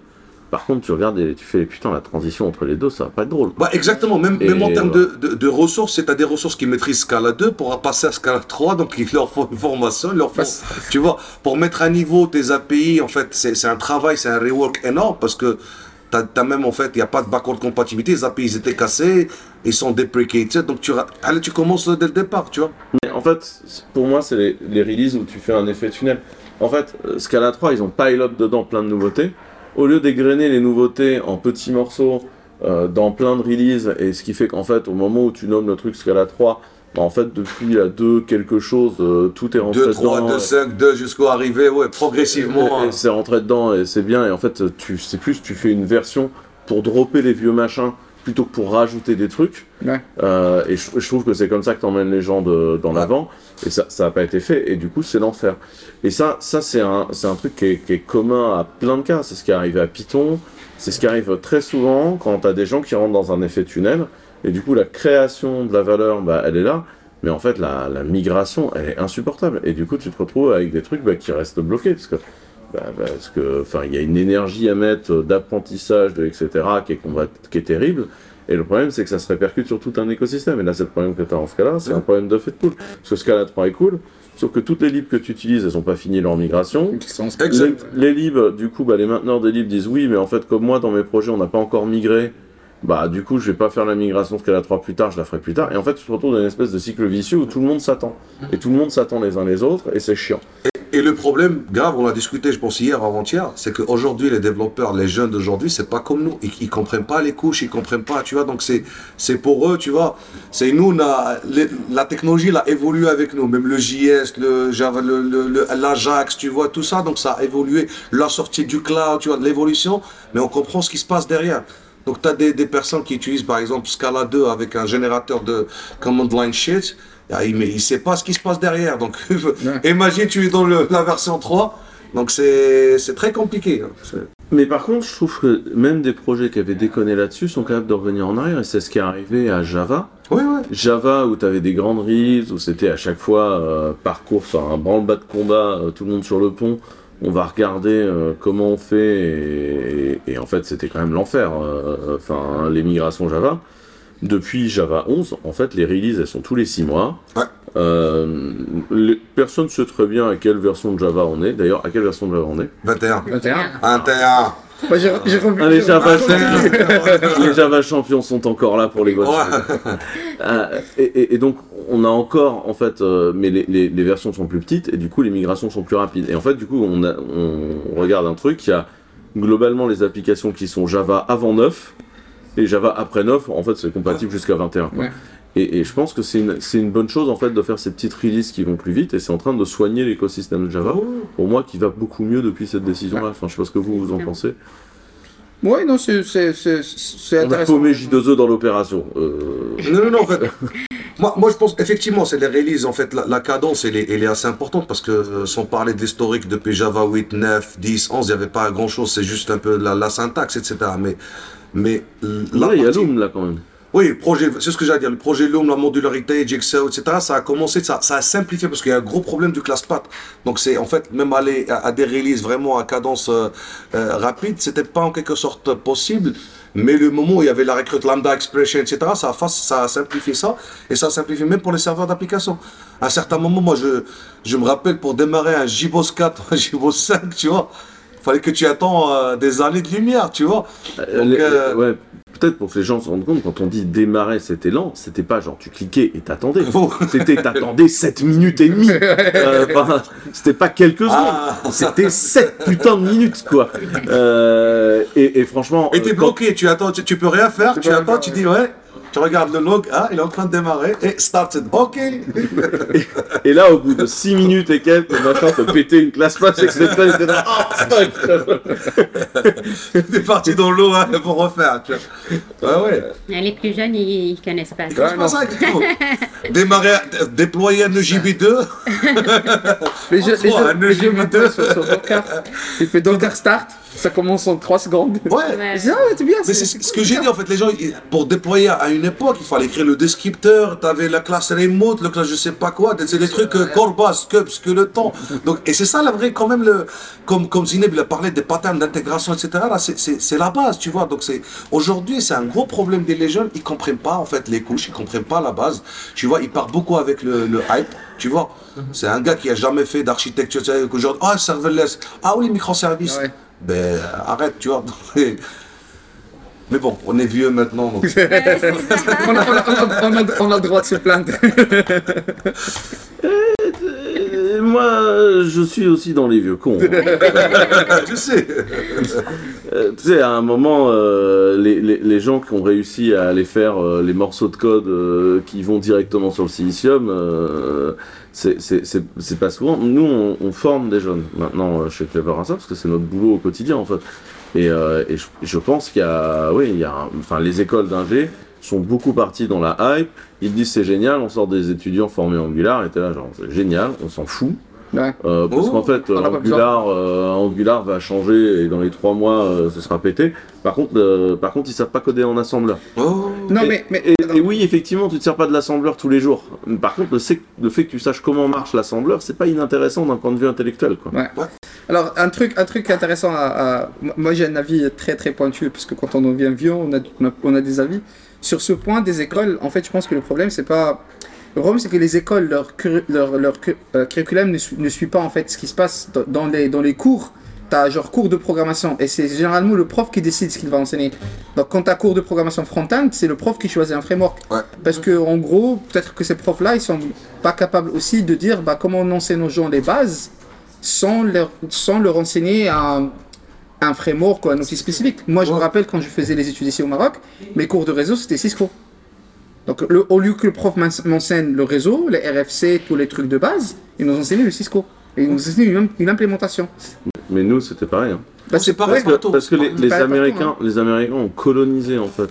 S3: Par contre, tu regardes et tu fais, putain, la transition entre les deux, ça va pas être drôle.
S5: Bah, exactement, même,
S3: Et
S5: même en termes
S3: voilà.
S5: de, de, de ressources, c'est à des ressources qui maîtrisent Scala 2 pour passer à Scala 3, donc il leur faut une formation, il leur faut, tu vois, pour mettre à niveau tes API, en fait, c'est un travail, c'est un rework énorme parce que t'as as même, en fait, il n'y a pas de backward compatibilité, les API ils étaient cassés, ils sont deprecated, donc tu, allez, tu commences dès le départ, tu vois.
S3: Mais en fait, pour moi, c'est les, les releases où tu fais un effet tunnel. En fait, euh, Scala 3, ils ont pile up dedans plein de nouveautés. Au lieu d'égrener les nouveautés en petits morceaux euh, dans plein de releases, et ce qui fait qu'en fait, au moment où tu nommes le truc Scala 3, bah, en fait, depuis la 2 quelque chose, euh, tout est rentré
S5: 2, 3,
S3: dedans.
S5: 2, 5, 2 jusqu'au arrivé, ouais, progressivement.
S3: Et- et c'est rentré dedans et c'est bien. Et en fait, tu c'est plus tu fais une version pour dropper les vieux machins plutôt que pour rajouter des trucs.
S4: Ouais.
S3: Euh, et je, je trouve que c'est comme ça que t'emmènes les gens de, dans
S5: Ouais.
S3: l'avant. Et ça, ça n'a pas été fait. Et du coup, c'est l'enfer. Et ça, ça c'est un, c'est un truc qui est, qui est commun à plein de cas. C'est ce qui est arrivé à Python. C'est ce qui arrive très souvent quand t'as des gens qui rentrent dans un effet tunnel. Et du coup, la création de la valeur, bah, elle est là. Mais en fait, la, la migration, elle est insupportable. Et du coup, tu te retrouves avec des trucs bah, qui restent bloqués. Parce que, bah, parce que, enfin, il y a une énergie à mettre d'apprentissage, de, etc., qui est, combat- qui est terrible. Et le problème, c'est que ça se répercute sur tout un écosystème. Et là, c'est le problème que tu as en Scala, c'est un problème de fait de pool. Parce que Scala 3 est cool, sauf que toutes les libs que tu utilises, elles n'ont pas fini leur migration. Les, les libs, du coup, bah, les mainteneurs des libs disent oui, mais en fait, comme moi, dans mes projets, on n'a pas encore migré. Bah, du coup, je vais pas faire la migration Scala 3 plus tard, je la ferai plus tard. Et en fait, tu te retrouves dans une espèce de cycle vicieux où tout le monde s'attend. Et tout le monde s'attend les uns les autres, et c'est chiant.
S5: Et le problème grave, on a discuté, je pense hier, avant-hier, c'est qu'aujourd'hui, les développeurs, les jeunes d'aujourd'hui, c'est pas comme nous. Ils, ils comprennent pas les couches, ils comprennent pas, tu vois. Donc c'est, c'est pour eux, tu vois. C'est nous, on a- les- la technologie, elle a évolué avec nous. Même le JS, le Java, le- l'Ajax, tu vois, tout ça. Donc ça a évolué. La sortie du cloud, tu vois, de l'évolution. Mais on comprend ce qui se passe derrière. Donc tu as des, des personnes qui utilisent par exemple Scala 2 avec un générateur de command line shit. Ah, il- il sait pas ce qui se passe derrière. Donc imagine tu es dans le- la version 3. Donc c'est très compliqué. hein.
S3: Mais par contre, je trouve que même des projets qui avaient déconné là-dessus sont capables de revenir en arrière, et c'est ce qui est arrivé à Java.
S5: Oui, oui.
S3: Java, où tu avais des grandes releases, où c'était à chaque fois euh, parcours, enfin un branle-bas de combat, euh, tout le monde sur le pont, on va regarder euh, comment on fait, et, et en fait c'était quand même l'enfer, euh, enfin les migrations Java. Depuis Java 11, en fait les releases elles sont tous les 6 mois.
S5: Ouais.
S3: Euh, les- personne ne sait très bien à quelle version de Java on est, d'ailleurs à quelle version de Java on est?
S5: 21.
S4: 21.
S5: 21.
S4: Moi, j'ai j'ai revu.
S3: Ah, les Java
S4: revu-
S3: les Java champions sont encore là pour les voitures.
S5: Ouais.
S3: Euh, et, et- et donc, on a encore, en fait, euh, mais les, les- les versions sont plus petites, et du coup, les migrations sont plus rapides. Et en fait, du coup, on, a- on regarde un truc, il y a globalement les applications qui sont Java avant 9, et Java après 9, en fait, c'est compatible jusqu'à 21. quoi.
S4: Ouais.
S3: Et, et je pense que c'est une, bonne chose, en fait, de faire ces petites releases qui vont plus vite, et c'est en train de soigner l'écosystème de Java, pour moi, qui va beaucoup mieux depuis cette décision-là. Enfin, je sais pas ce que vous, vous en pensez.
S4: Ouais, non, c'est c'est
S3: On a
S4: intéressant.
S3: paumé J2E dans l'opération. Euh,
S5: Non, non, non, en fait. Moi, moi, je pense, effectivement, c'est les releases. En fait, la, la cadence, elle est, elle est assez importante parce que, euh, sans parler de l'historique depuis Java 8, 9, 10, 11, il n'y avait pas grand chose. C'est juste un peu la, la syntaxe, etc. Mais, mais la
S3: là, il y a
S5: partie-
S3: Loom, là, quand même.
S5: Oui, le projet, c'est ce que j'allais dire. Le projet Loom, la modularité, Jigsaw, etc. Ça a commencé, ça, ça a simplifié parce qu'il y a un gros problème du ClassPath. Donc c'est en fait même aller à, à des releases vraiment à cadence euh, euh, rapide, c'était pas en quelque sorte possible. Mais le moment où il y avait la recrute lambda expression, etc. Ça a, ça a simplifié ça et ça a simplifié même pour les serveurs d'application. À un certain moment, moi, je, je me rappelle pour démarrer un JBoss 4, un JBoss 5, tu vois. Fallait que tu attends euh, des années de lumière, tu vois.
S3: Euh,
S5: Donc,
S3: les-
S5: euh,
S3: ouais, peut-être pour que les gens se rendent compte, quand on dit démarrer, c'était lent, c'était pas genre tu cliquais et t'attendais. C'était t'attendais 7 minutes et demie. Euh, c'était pas quelques secondes.
S5: Ah.
S3: C'était 7 putains de minutes, quoi. Euh, et, et franchement.
S5: Et t'es
S3: euh, quand-
S5: bloqué, tu attends, tu, tu peux rien faire, tu, attends, tu dis ouais, tu regardes le log, ah, il est en train de démarrer, et started, ok.
S3: Et là, au bout de 6 minutes et quelques, le machin te péter une classe passe, etc. Et là, oh, fuck.
S5: T'es parti dans l'eau hein, pour refaire, tu vois. Ouais, ouais.
S6: Les plus jeunes, ils, ils connaissent pas.
S5: Et
S6: ça.
S5: comment pas ça. Démarrer, déployer un EJB2,
S4: Les jeux,
S5: Oh,
S4: les
S5: un
S4: les jeux
S5: EJB2.
S4: maintenant sur, sur Docker, il fait Docker Start, ça commence en 3 secondes.
S5: ouais.
S4: Ah c'est bien.
S5: Mais c'est ce que j'ai dit en fait, les gens, pour déployer à une époque, il fallait écrire le descripteur, t'avais la classe remote, le classe je sais pas quoi, c'est des trucs euh, que le temps. Donc, et c'est ça la vraie, quand même, le, comme, comme Zineb il a parlé des patterns d'intégration, etc. Là, c'est- c'est c'est la base, tu vois. Donc, c'est aujourd'hui, c'est un gros problème des jeunes, ils comprennent pas en fait les couches, ils comprennent pas la base. Tu vois, ils partent beaucoup avec le, le hype, tu vois. C'est un gars qui a jamais fait d'architecture, tu sais, qu'aujourd'hui, ah, serverless, ah oui, microservices.
S4: Ouais.
S5: Ben, arrête, tu vois. Mais bon, on est vieux maintenant. donc-
S4: on, a, on, a, on, a, on, a, on a le droit de se plaindre.
S3: Et moi, je suis aussi dans les vieux cons. hein.
S5: sais.
S3: Euh, tu sais, à un moment, euh, les, les, les gens qui ont réussi à aller faire euh, les morceaux de code euh, qui vont directement sur le silicium, euh, c'est pas souvent. Nous, on, forme des jeunes maintenant euh, chez Clever Insight, parce que c'est notre boulot au quotidien en fait. Et, euh, et je, pense qu'il y a, oui, il y a, enfin, les écoles d'ingé sont beaucoup parties dans la hype. Ils disent c'est génial, on sort des étudiants formés en Angular, et t'es là genre c'est génial, on s'en fout.
S4: Ouais.
S3: Euh, parce
S5: Oh,
S3: qu'en fait, euh, Angular, euh, Angular va changer et dans les trois mois, euh, ce sera pété. Par contre, euh, par contre, ils savent pas coder en assembleur.
S5: Oh.
S4: Non,
S3: Et-
S4: mais. mais
S3: Et, et oui, effectivement, tu te sers pas de l'assembleur tous les jours. Par contre, le, fait que tu saches comment marche l'assembleur, c'est pas inintéressant d'un point de vue intellectuel, quoi.
S4: Ouais. Alors, un truc, un truc intéressant à. à- Moi, j'ai un avis très très pointu, parce que quand on devient vieux, on a, on a, on a des avis. Sur ce point des écoles, en fait, je pense que le problème, c'est pas. Le problème, c'est que les écoles, leur, leur, leur euh, curriculum ne, su- ne suit pas en fait ce qui se passe dans, les, dans les cours. T'as genre cours de programmation et c'est généralement le prof qui décide ce qu'il va enseigner. Donc quand t'as cours de programmation front-end, c'est le prof qui choisit un framework.
S5: Ouais.
S4: Parce que en gros, peut-être que ces profs-là, ils sont pas capables aussi de dire bah, comment on enseigne aux gens les bases sans leur, sans leur enseigner un, un framework ou un outil spécifique. Moi, je me rappelle quand je faisais les études ici au Maroc, mes cours de réseau, c'était Cisco. Donc, le- au lieu que le prof m'en- m'enseigne le réseau, les RFC, tous les trucs de base, il nous enseignait le Cisco. Et il nous enseignait une, une implémentation.
S3: Mais nous, c'était pareil. hein.
S4: Bah,
S5: c'est pareil,
S3: Parce que, parce que les,
S4: partout,
S3: Américains,
S4: hein.
S3: les Américains ont colonisé en fait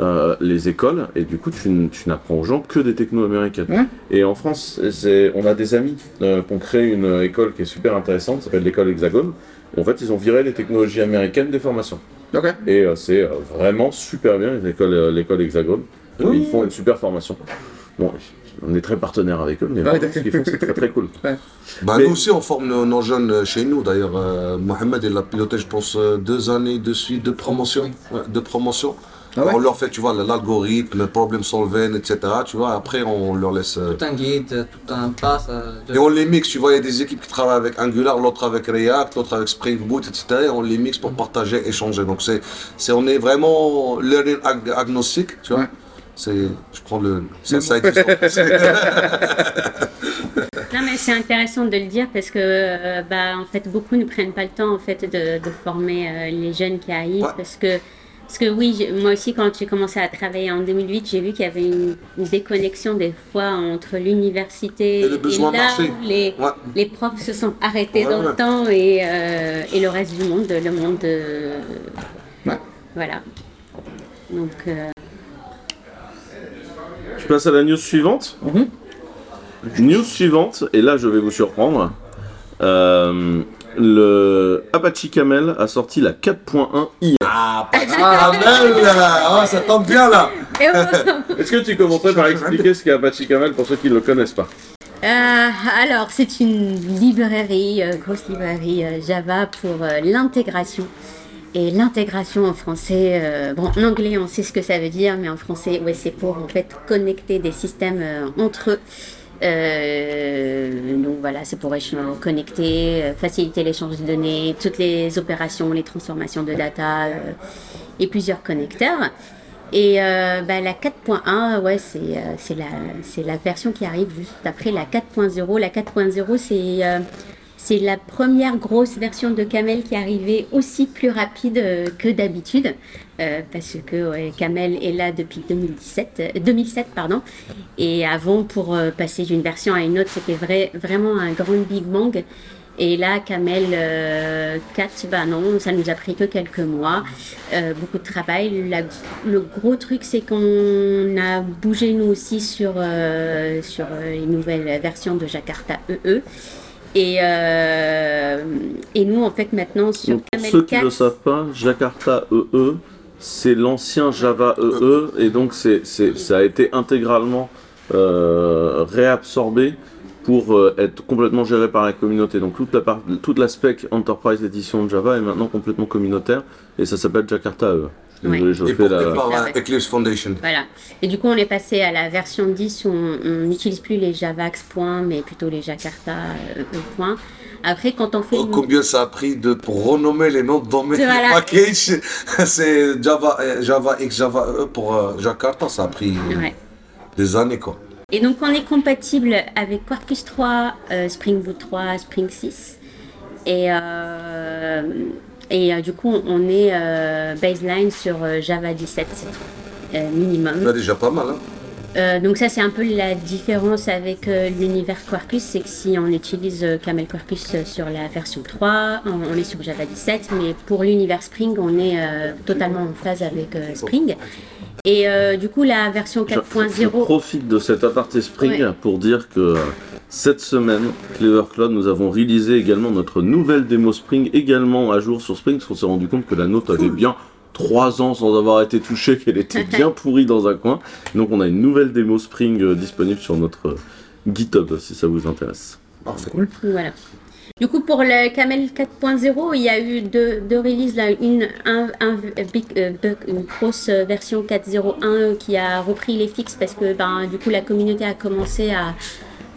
S3: euh, les écoles et du coup, tu, n'apprends aux gens que des technos américaines.
S4: Ouais.
S3: Et en France, c'est- on a des amis euh, qui ont créé une euh, école qui est super intéressante, qui s'appelle l'école Hexagone. En fait, ils ont viré les technologies américaines des formations.
S4: Ok.
S3: Et euh, c'est euh, vraiment super bien, l'école euh, l'école Hexagone.
S5: Oui.
S3: Ils font une super formation. Bon, on est très partenaire avec eux, mais
S4: Ouais,
S3: vraiment, ce qu'ils font, c'est très très cool.
S5: Bah,
S3: Mais-
S5: Nous aussi, on forme nos, nos jeunes euh, chez nous. D'ailleurs, euh, Mohamed, il a piloté, je pense, euh, deux années de suite de promotion. Ouais, de promotion.
S4: Ah ouais
S5: on leur fait, tu vois, l'algorithme, le problem solving, etc. Tu vois, après, on leur laisse. euh,
S7: Tout un guide, tout un pass. euh, de-
S5: Et on les mixe, tu vois, il y a des équipes qui travaillent avec Angular, l'autre avec React, l'autre avec Spring Boot, etc. Et on les mixe pour partager, échanger. Donc c'est, c'est on est vraiment learning ag- agnostique, tu vois. Je prends le, c'est ça français.
S6: Non, mais c'est intéressant de le dire parce que, euh, bah, en fait, beaucoup ne prennent pas le temps, en fait, de, de former euh, les jeunes qui arrivent
S5: Ouais.
S6: parce que, parce que oui, moi aussi, quand j'ai commencé à travailler en 2008, j'ai vu qu'il y avait une, une déconnexion des fois entre l'université
S5: Et le besoin
S6: là
S5: marché.
S6: où les,
S5: Ouais.
S6: les profs se sont arrêtés
S5: Ouais,
S6: dans
S5: ouais.
S6: le temps et, euh, et le reste du monde, le monde de...
S4: Ouais.
S6: Voilà. Donc, euh,
S3: passe à la news suivante.
S4: Mhm.
S3: News suivante, et là je vais vous surprendre. Euh, le Apache Camel a sorti la 4.1 hier.
S5: Ah, pas caramel là. Oh, ça tombe bien là.
S3: Est-ce que tu commencerais par expliquer ce qu'est Apache Camel pour ceux qui ne le connaissent pas
S6: Euh, alors, c'est une librairie, euh, grosse librairie Java pour euh, l'intégration. Et l'intégration en français, euh, bon, en anglais, on sait ce que ça veut dire, mais en français, ouais, c'est pour en fait connecter des systèmes euh, entre eux. Euh, donc voilà, c'est pour connecter, faciliter l'échange de données, toutes les opérations, les transformations de data et plusieurs connecteurs. Et bah, la 4.1, ouais, c'est euh, la, la version qui arrive juste après la 4.0. La 4.0, c'est c'est la première grosse version de Camel qui est arrivée aussi plus rapide euh, que d'habitude. euh, parce que Camel est là depuis 2017, euh, 2007. Pardon. Et avant, pour euh, passer d'une version à une autre, c'était vrai, vraiment un grand Big Bang. Et là, Camel euh, 4, bah non, ça nous a pris que quelques mois, euh, beaucoup de travail. Le gros truc, c'est qu'on a bougé nous aussi sur, euh, sur euh, les nouvelles versions de Jakarta EE. Et, euh, et nous, en fait, maintenant, sur
S3: Donc, pour ceux qui
S6: 4,
S3: ne le savent pas, Jakarta EE, c'est l'ancien Java EE, et donc c'est, ça a été intégralement euh, réabsorbé pour euh, être complètement géré par la communauté. Donc toute, la part, toute l'aspect Enterprise Edition de Java est maintenant complètement communautaire, et ça s'appelle Jakarta EE. Je
S5: Et
S3: fais
S5: porté
S3: la...
S5: par
S6: Ça,
S5: euh,
S6: ouais.
S5: Eclipse Foundation.
S6: Voilà. Et du coup, on est passé à la version 10 où on n'utilise plus les Javax points, mais plutôt les Jakarta euh, E points. Après, quand on fait
S5: Oh,
S6: une-
S5: combien ça a pris de pour renommer les noms de domaines
S6: Voilà.
S5: package C'est Java, euh, Java X, Java E pour euh, Jakarta, ça a pris
S6: Ouais.
S5: des années quoi.
S6: Et donc, on est compatible avec Quarkus 3, euh, Spring Boot 3, Spring 6. Et, euh, et euh, du coup, on est euh, baseline sur euh, Java 17 euh, minimum.
S5: C'est déjà pas mal. Hein.
S6: Euh, donc ça c'est un peu la différence avec euh, l'univers Quarkus, c'est que si on utilise euh, Camel Quarkus sur la version 3, on, on est sur Java 17, mais pour l'univers Spring, on est totalement en phase avec Spring. Et euh, du coup la version
S3: Je, je
S6: 4.0,
S3: profite de cet aparté Spring
S6: Ouais.
S3: pour dire que euh, cette semaine, Clever Cloud, nous avons réalisé également notre nouvelle démo Spring, également à jour sur Spring, parce qu'on s'est rendu compte que la note avait bien 3 ans sans avoir été touchée, qu'elle était bien pourrie dans un coin. Donc on a une nouvelle démo Spring euh, disponible sur notre GitHub, si ça vous intéresse.
S5: Parfait.
S6: voilà. Du coup pour le Camel 4.0, il y a eu deux, deux releases là, une, un, un big, euh, une grosse version 4.0.1 qui a repris les fixes parce que ben, du coup la communauté a commencé à,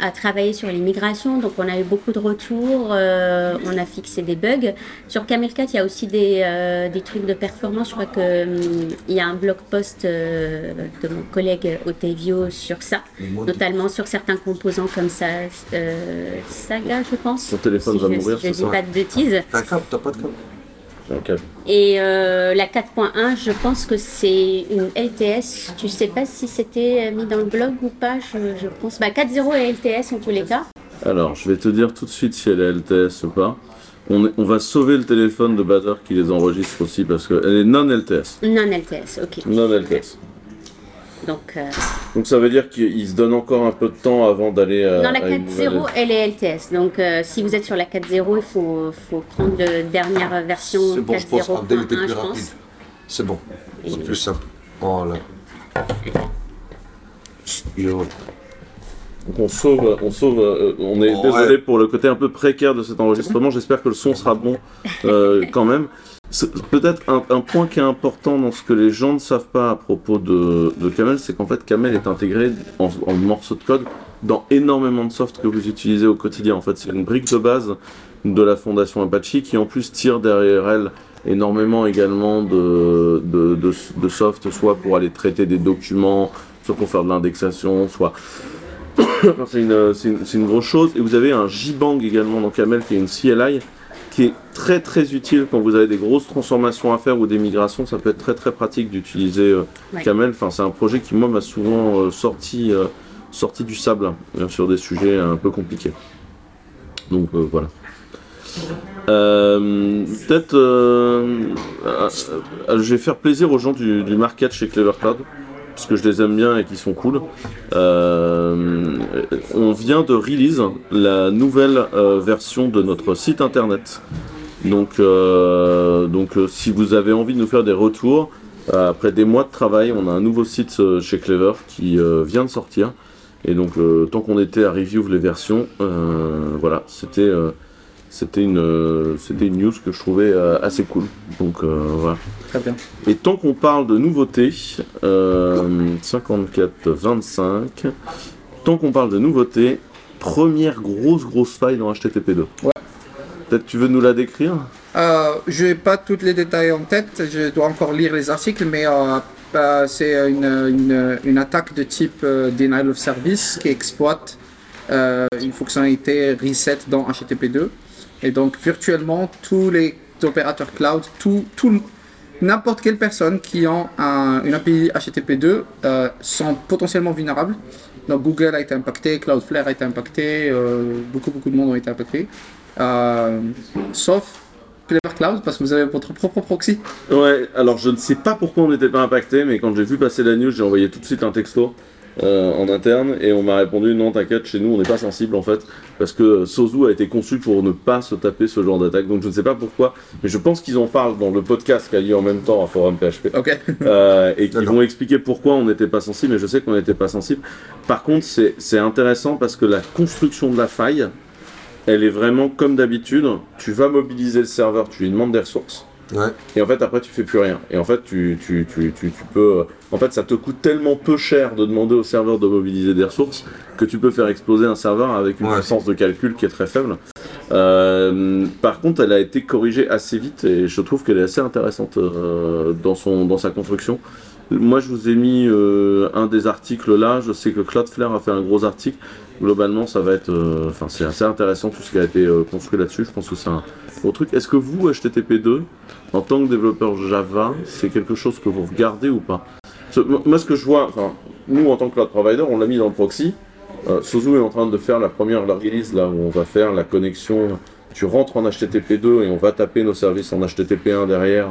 S6: à travailler sur les migrations, donc on a eu beaucoup de retours, euh, on a fixé des bugs. Sur Camel 4, il y a aussi des, euh, des trucs de performance. Je crois qu'il y a un blog post euh, de mon collègue Otevio sur ça, notamment sur certains composants comme ça, euh, Saga, je pense.
S3: Ton téléphone
S6: Si
S3: va
S6: je,
S3: mourir,
S6: si je dis
S3: ça
S6: pas de bêtises.
S5: T'as un câble, t'as pas de câble?
S3: Câble.
S6: Et euh, la 4.1, je pense que c'est une LTS. Tu sais pas si c'était mis dans le blog ou pas, je, je pense. Bah, 4.0 est LTS en tous les cas.
S3: Alors, je vais te dire tout de suite si elle est LTS ou pas. On, est- on va sauver le téléphone de Bader qui les enregistre aussi parce qu'elle est non LTS.
S6: Non LTS, ok.
S3: Non LTS.
S6: Donc, euh,
S3: Donc ça veut dire qu'il se donne encore un peu de temps avant d'aller euh,
S6: dans la
S3: à une
S6: 4.0,
S3: nouvelle-
S6: elle est LTS. Donc, euh, si vous êtes sur la 4.0, il faut, faut prendre la dernière version
S5: C'est bon, je pense
S6: 4.0.1,
S5: qu'Abdel était plus rapide. C'est bon, c'est plus simple. Voilà.
S3: Donc on sauve, on sauve, euh, on est désolé pour le côté un peu précaire de cet enregistrement. J'espère que le son sera bon euh, quand même. Peut-être un, point qui est important dans ce que les gens ne savent pas à propos de, Camel, c'est qu'en fait Camel est intégré en, morceaux de code dans énormément de soft que vous utilisez au quotidien. En fait, c'est une brique de base de la fondation Apache qui en plus tire derrière elle énormément également de, soft, soit pour aller traiter des documents, soit pour faire de l'indexation, soit c'est une, une grosse chose. Et vous avez un JBang également dans Camel qui est une CLI qui est très très utile quand vous avez des grosses transformations à faire ou des migrations. Ça peut être très très pratique d'utiliser euh,
S6: Ouais.
S3: Camel. Enfin, c'est un projet qui moi m'a souvent euh, sorti, euh, sorti du sable hein, sur des sujets un peu compliqués. Donc euh, voilà. Peut-être, je vais faire plaisir aux gens du, du market chez Clever Cloud. Parce que je les aime bien et qui sont cool. Euh, on vient de release la nouvelle euh, version de notre site internet. Donc, euh, donc si vous avez envie de nous faire des retours, après des mois de travail, on a un nouveau site chez Clever qui vient de sortir. Et donc, tant qu'on était à review les versions, voilà, c'était c'était une, euh, c'était une news que je trouvais euh, assez cool. Donc, euh, voilà.
S4: Très bien.
S3: Et tant qu'on parle de nouveautés, euh, 54-25, tant qu'on parle de nouveautés, première grosse grosse faille dans HTTP2.
S4: Ouais.
S3: Peut-être tu veux nous la décrire?
S4: Euh, je n'ai pas tous les détails en tête, je dois encore lire les articles, mais euh, euh, c'est une, une, une attaque de type euh, denial of service qui exploite une fonctionnalité reset dans HTTP2. Et donc virtuellement, tous les opérateurs cloud, tout, tout, n'importe quelle personne qui a un- une API HTTP2 euh, sont potentiellement vulnérables. Donc Google a été impacté, Cloudflare a été impacté, euh, beaucoup beaucoup de monde ont été impactés. Euh, sauf Clever Cloud parce que vous avez votre propre proxy.
S3: Ouais, alors je ne sais pas pourquoi on n'était pas impacté, mais quand j'ai vu passer la news, j'ai envoyé tout de suite un texto euh, en interne et on m'a répondu non, t'inquiète, chez nous on n'est pas sensible en fait, parce que Sozu a été conçu pour ne pas se taper ce genre d'attaque. Donc je ne sais pas pourquoi, mais je pense qu'ils en parlent dans le podcast qui a lieu en même temps à Forum PHP.
S4: Ok.
S3: euh, et qui
S5: D'accord.
S3: vont expliquer pourquoi on n'était pas sensible, mais je sais qu'on n'était pas sensible. Par contre, c'est intéressant parce que la construction de la faille, elle est vraiment comme d'habitude. Tu vas mobiliser le serveur, tu lui demandes des ressources.
S5: Ouais.
S3: Et en fait, après, tu fais plus rien. Et en fait, tu, tu, tu, tu, peux. En fait, ça te coûte tellement peu cher de demander au serveur de mobiliser des ressources que tu peux faire exploser un serveur avec une
S5: Ouais.
S3: puissance de calcul qui est très faible. Euh, par contre, elle a été corrigée assez vite et je trouve qu'elle est assez intéressante euh, dans, son, dans sa construction. Moi, je vous ai mis euh, un des articles là. Je sais que Cloudflare a fait un gros article. Globalement, ça va être. euh, Enfin, c'est assez intéressant tout ce qui a été euh, construit là-dessus. Je pense que c'est un gros truc. Est-ce que vous, HTTP2, en tant que développeur Java, c'est quelque chose que vous regardez ou pas? Moi- ce que je vois, enfin, nous en tant que cloud provider, on l'a mis dans le proxy. Euh, Sozu est en train de faire la première la release là où on va faire la connexion. Tu rentres en HTTP2 et on va taper nos services en HTTP1 derrière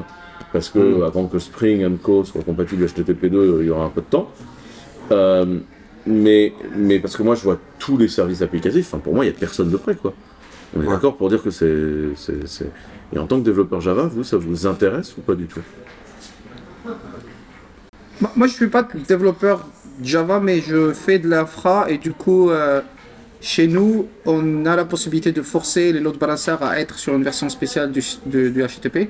S3: parce que
S5: Mm.
S3: avant que Spring and Co soit compatible HTTP2, euh, il y aura un peu de temps. Euh, mais, mais parce que moi je vois tous les services applicatifs, enfin, pour moi il n'y a personne de près quoi. On est d'accord pour dire que c'est, Et en tant que développeur Java, vous, ça vous intéresse ou pas du tout?
S4: Moi, je suis pas développeur Java, mais je fais de l'infra et du coup, euh, chez nous, on a la possibilité de forcer les load balancers à être sur une version spéciale du HTTP.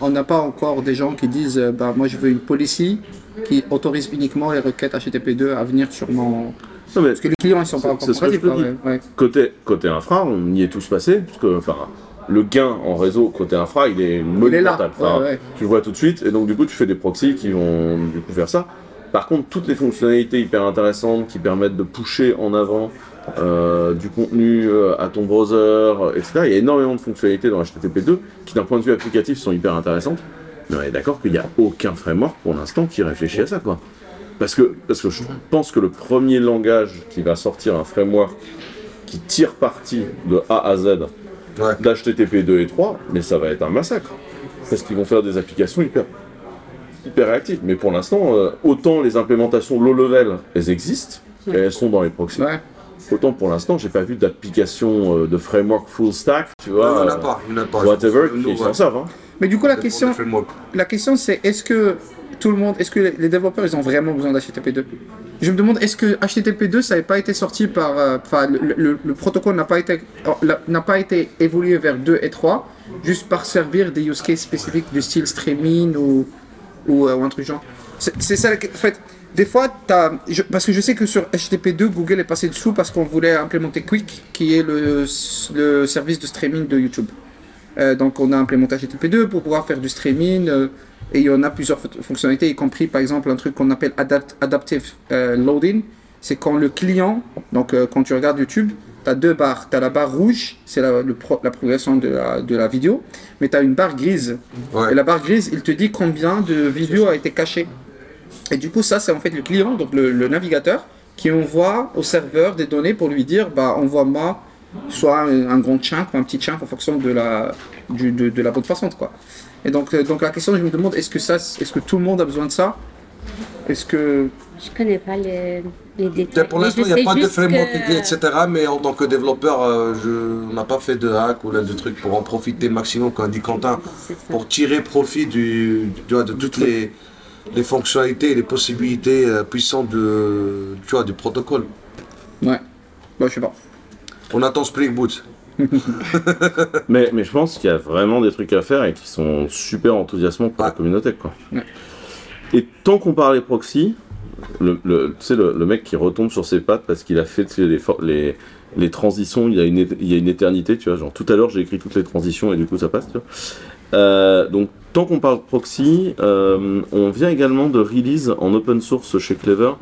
S4: On n'a pas encore des gens qui disent, euh, bah, moi je veux une policy qui autorise uniquement les requêtes HTTP2 à venir sur mon.
S3: Non, mais
S4: Parce que les clients ils sont pas encore ouais,
S3: côté, côté infra, on y est tous passés, parce que enfin, le gain en réseau côté infra, il est monumental. Enfin,
S4: ouais, ouais.
S3: Tu le vois tout de suite, et donc du coup, tu fais des proxys qui vont du coup faire ça. Par contre, toutes les fonctionnalités hyper intéressantes qui permettent de pusher en avant euh, du contenu euh, à ton browser, etc. Il y a énormément de fonctionnalités dans HTTP2 qui, d'un point de vue applicatif, sont hyper intéressantes. Mais on est d'accord qu'il n'y a aucun framework pour l'instant qui réfléchit à ça, quoi. Parce que, parce que je pense que le premier langage qui va sortir un framework qui tire parti de A à Z
S5: Ouais.
S3: d'HTTP 2 et 3, mais ça va être un massacre. Parce qu'ils vont faire des applications hyper, hyper réactives. Mais pour l'instant, euh, autant les implémentations low level, elles existent, et elles sont dans les proxys.
S4: Ouais.
S3: Autant pour l'instant, j'ai pas vu d'application euh, de framework full stack, tu vois,
S5: Non, il n'y en a
S3: euh,
S5: pas. Il y en a pas.
S3: whatever, qui s'en servent. hein.
S4: Mais du coup, la question. La question c'est est-ce que tout le monde, est-ce que les- développeurs ils ont vraiment besoin d'HTTP2 Je me demande est-ce que HTTP2 ça n'avait pas été sorti par, euh, enfin le, le- le protocole n'a pas été n'a pas été évolué vers 2 et 3 juste par servir des use cases spécifiques du style streaming ou ou, euh, ou un truc genre? C'est c'est ça. En fait, des fois je- parce que je sais que sur HTTP2 Google est passé dessous parce qu'on voulait implémenter Quick qui est le, le service de streaming de YouTube. Euh, donc on a implémenté HTTP2 pour pouvoir faire du streaming euh, et il y en a plusieurs fon- fonctionnalités, y compris par exemple un truc qu'on appelle adapt- adaptive euh, loading. C'est quand le client, donc quand tu regardes YouTube, tu as deux barres. Tu as la barre rouge, c'est la, pro- la progression de la, de la vidéo, mais tu as une barre grise.
S5: Ouais.
S4: Et la barre grise, il te dit combien de vidéos a été cachées. Et du coup, ça, c'est en fait le client, donc le, le navigateur, qui envoie au serveur des données pour lui dire bah, envoie-moi soit un, un grand chunk ou un petit chunk en fonction de la, du- de, de la bande passante. Quoi. Et donc, euh, donc la question, je me demande est-ce que, ça, est-ce que tout le monde a besoin de ça? Est-ce que
S6: Je connais pas les, les détails.
S5: Pour l'instant, il n'y a pas de framework,
S6: que-
S5: etc. Mais en tant que développeur, euh, je- on n'a pas fait de hack ou là, de trucs pour en profiter maximum, comme dit Quentin, pour tirer profit du, vois, de toutes les, les fonctionnalités et les possibilités euh, puissantes de, tu vois, du protocole.
S4: ouais, bah je sais pas.
S5: On attend Spring Boot.
S3: Mais, mais je pense qu'il y a vraiment des trucs à faire et qui sont super enthousiasmants pour la communauté. Quoi.
S4: Ouais.
S3: Et tant qu'on parlait proxy, le, le, tu sais, le, le mec qui retombe sur ses pattes parce qu'il a fait les, les, les transitions il y, a une, il y a une éternité, tu vois. Genre tout à l'heure j'ai écrit toutes les transitions et du coup ça passe, tu vois. Euh, donc tant qu'on parle proxy, euh, on vient également de release en open source chez Clever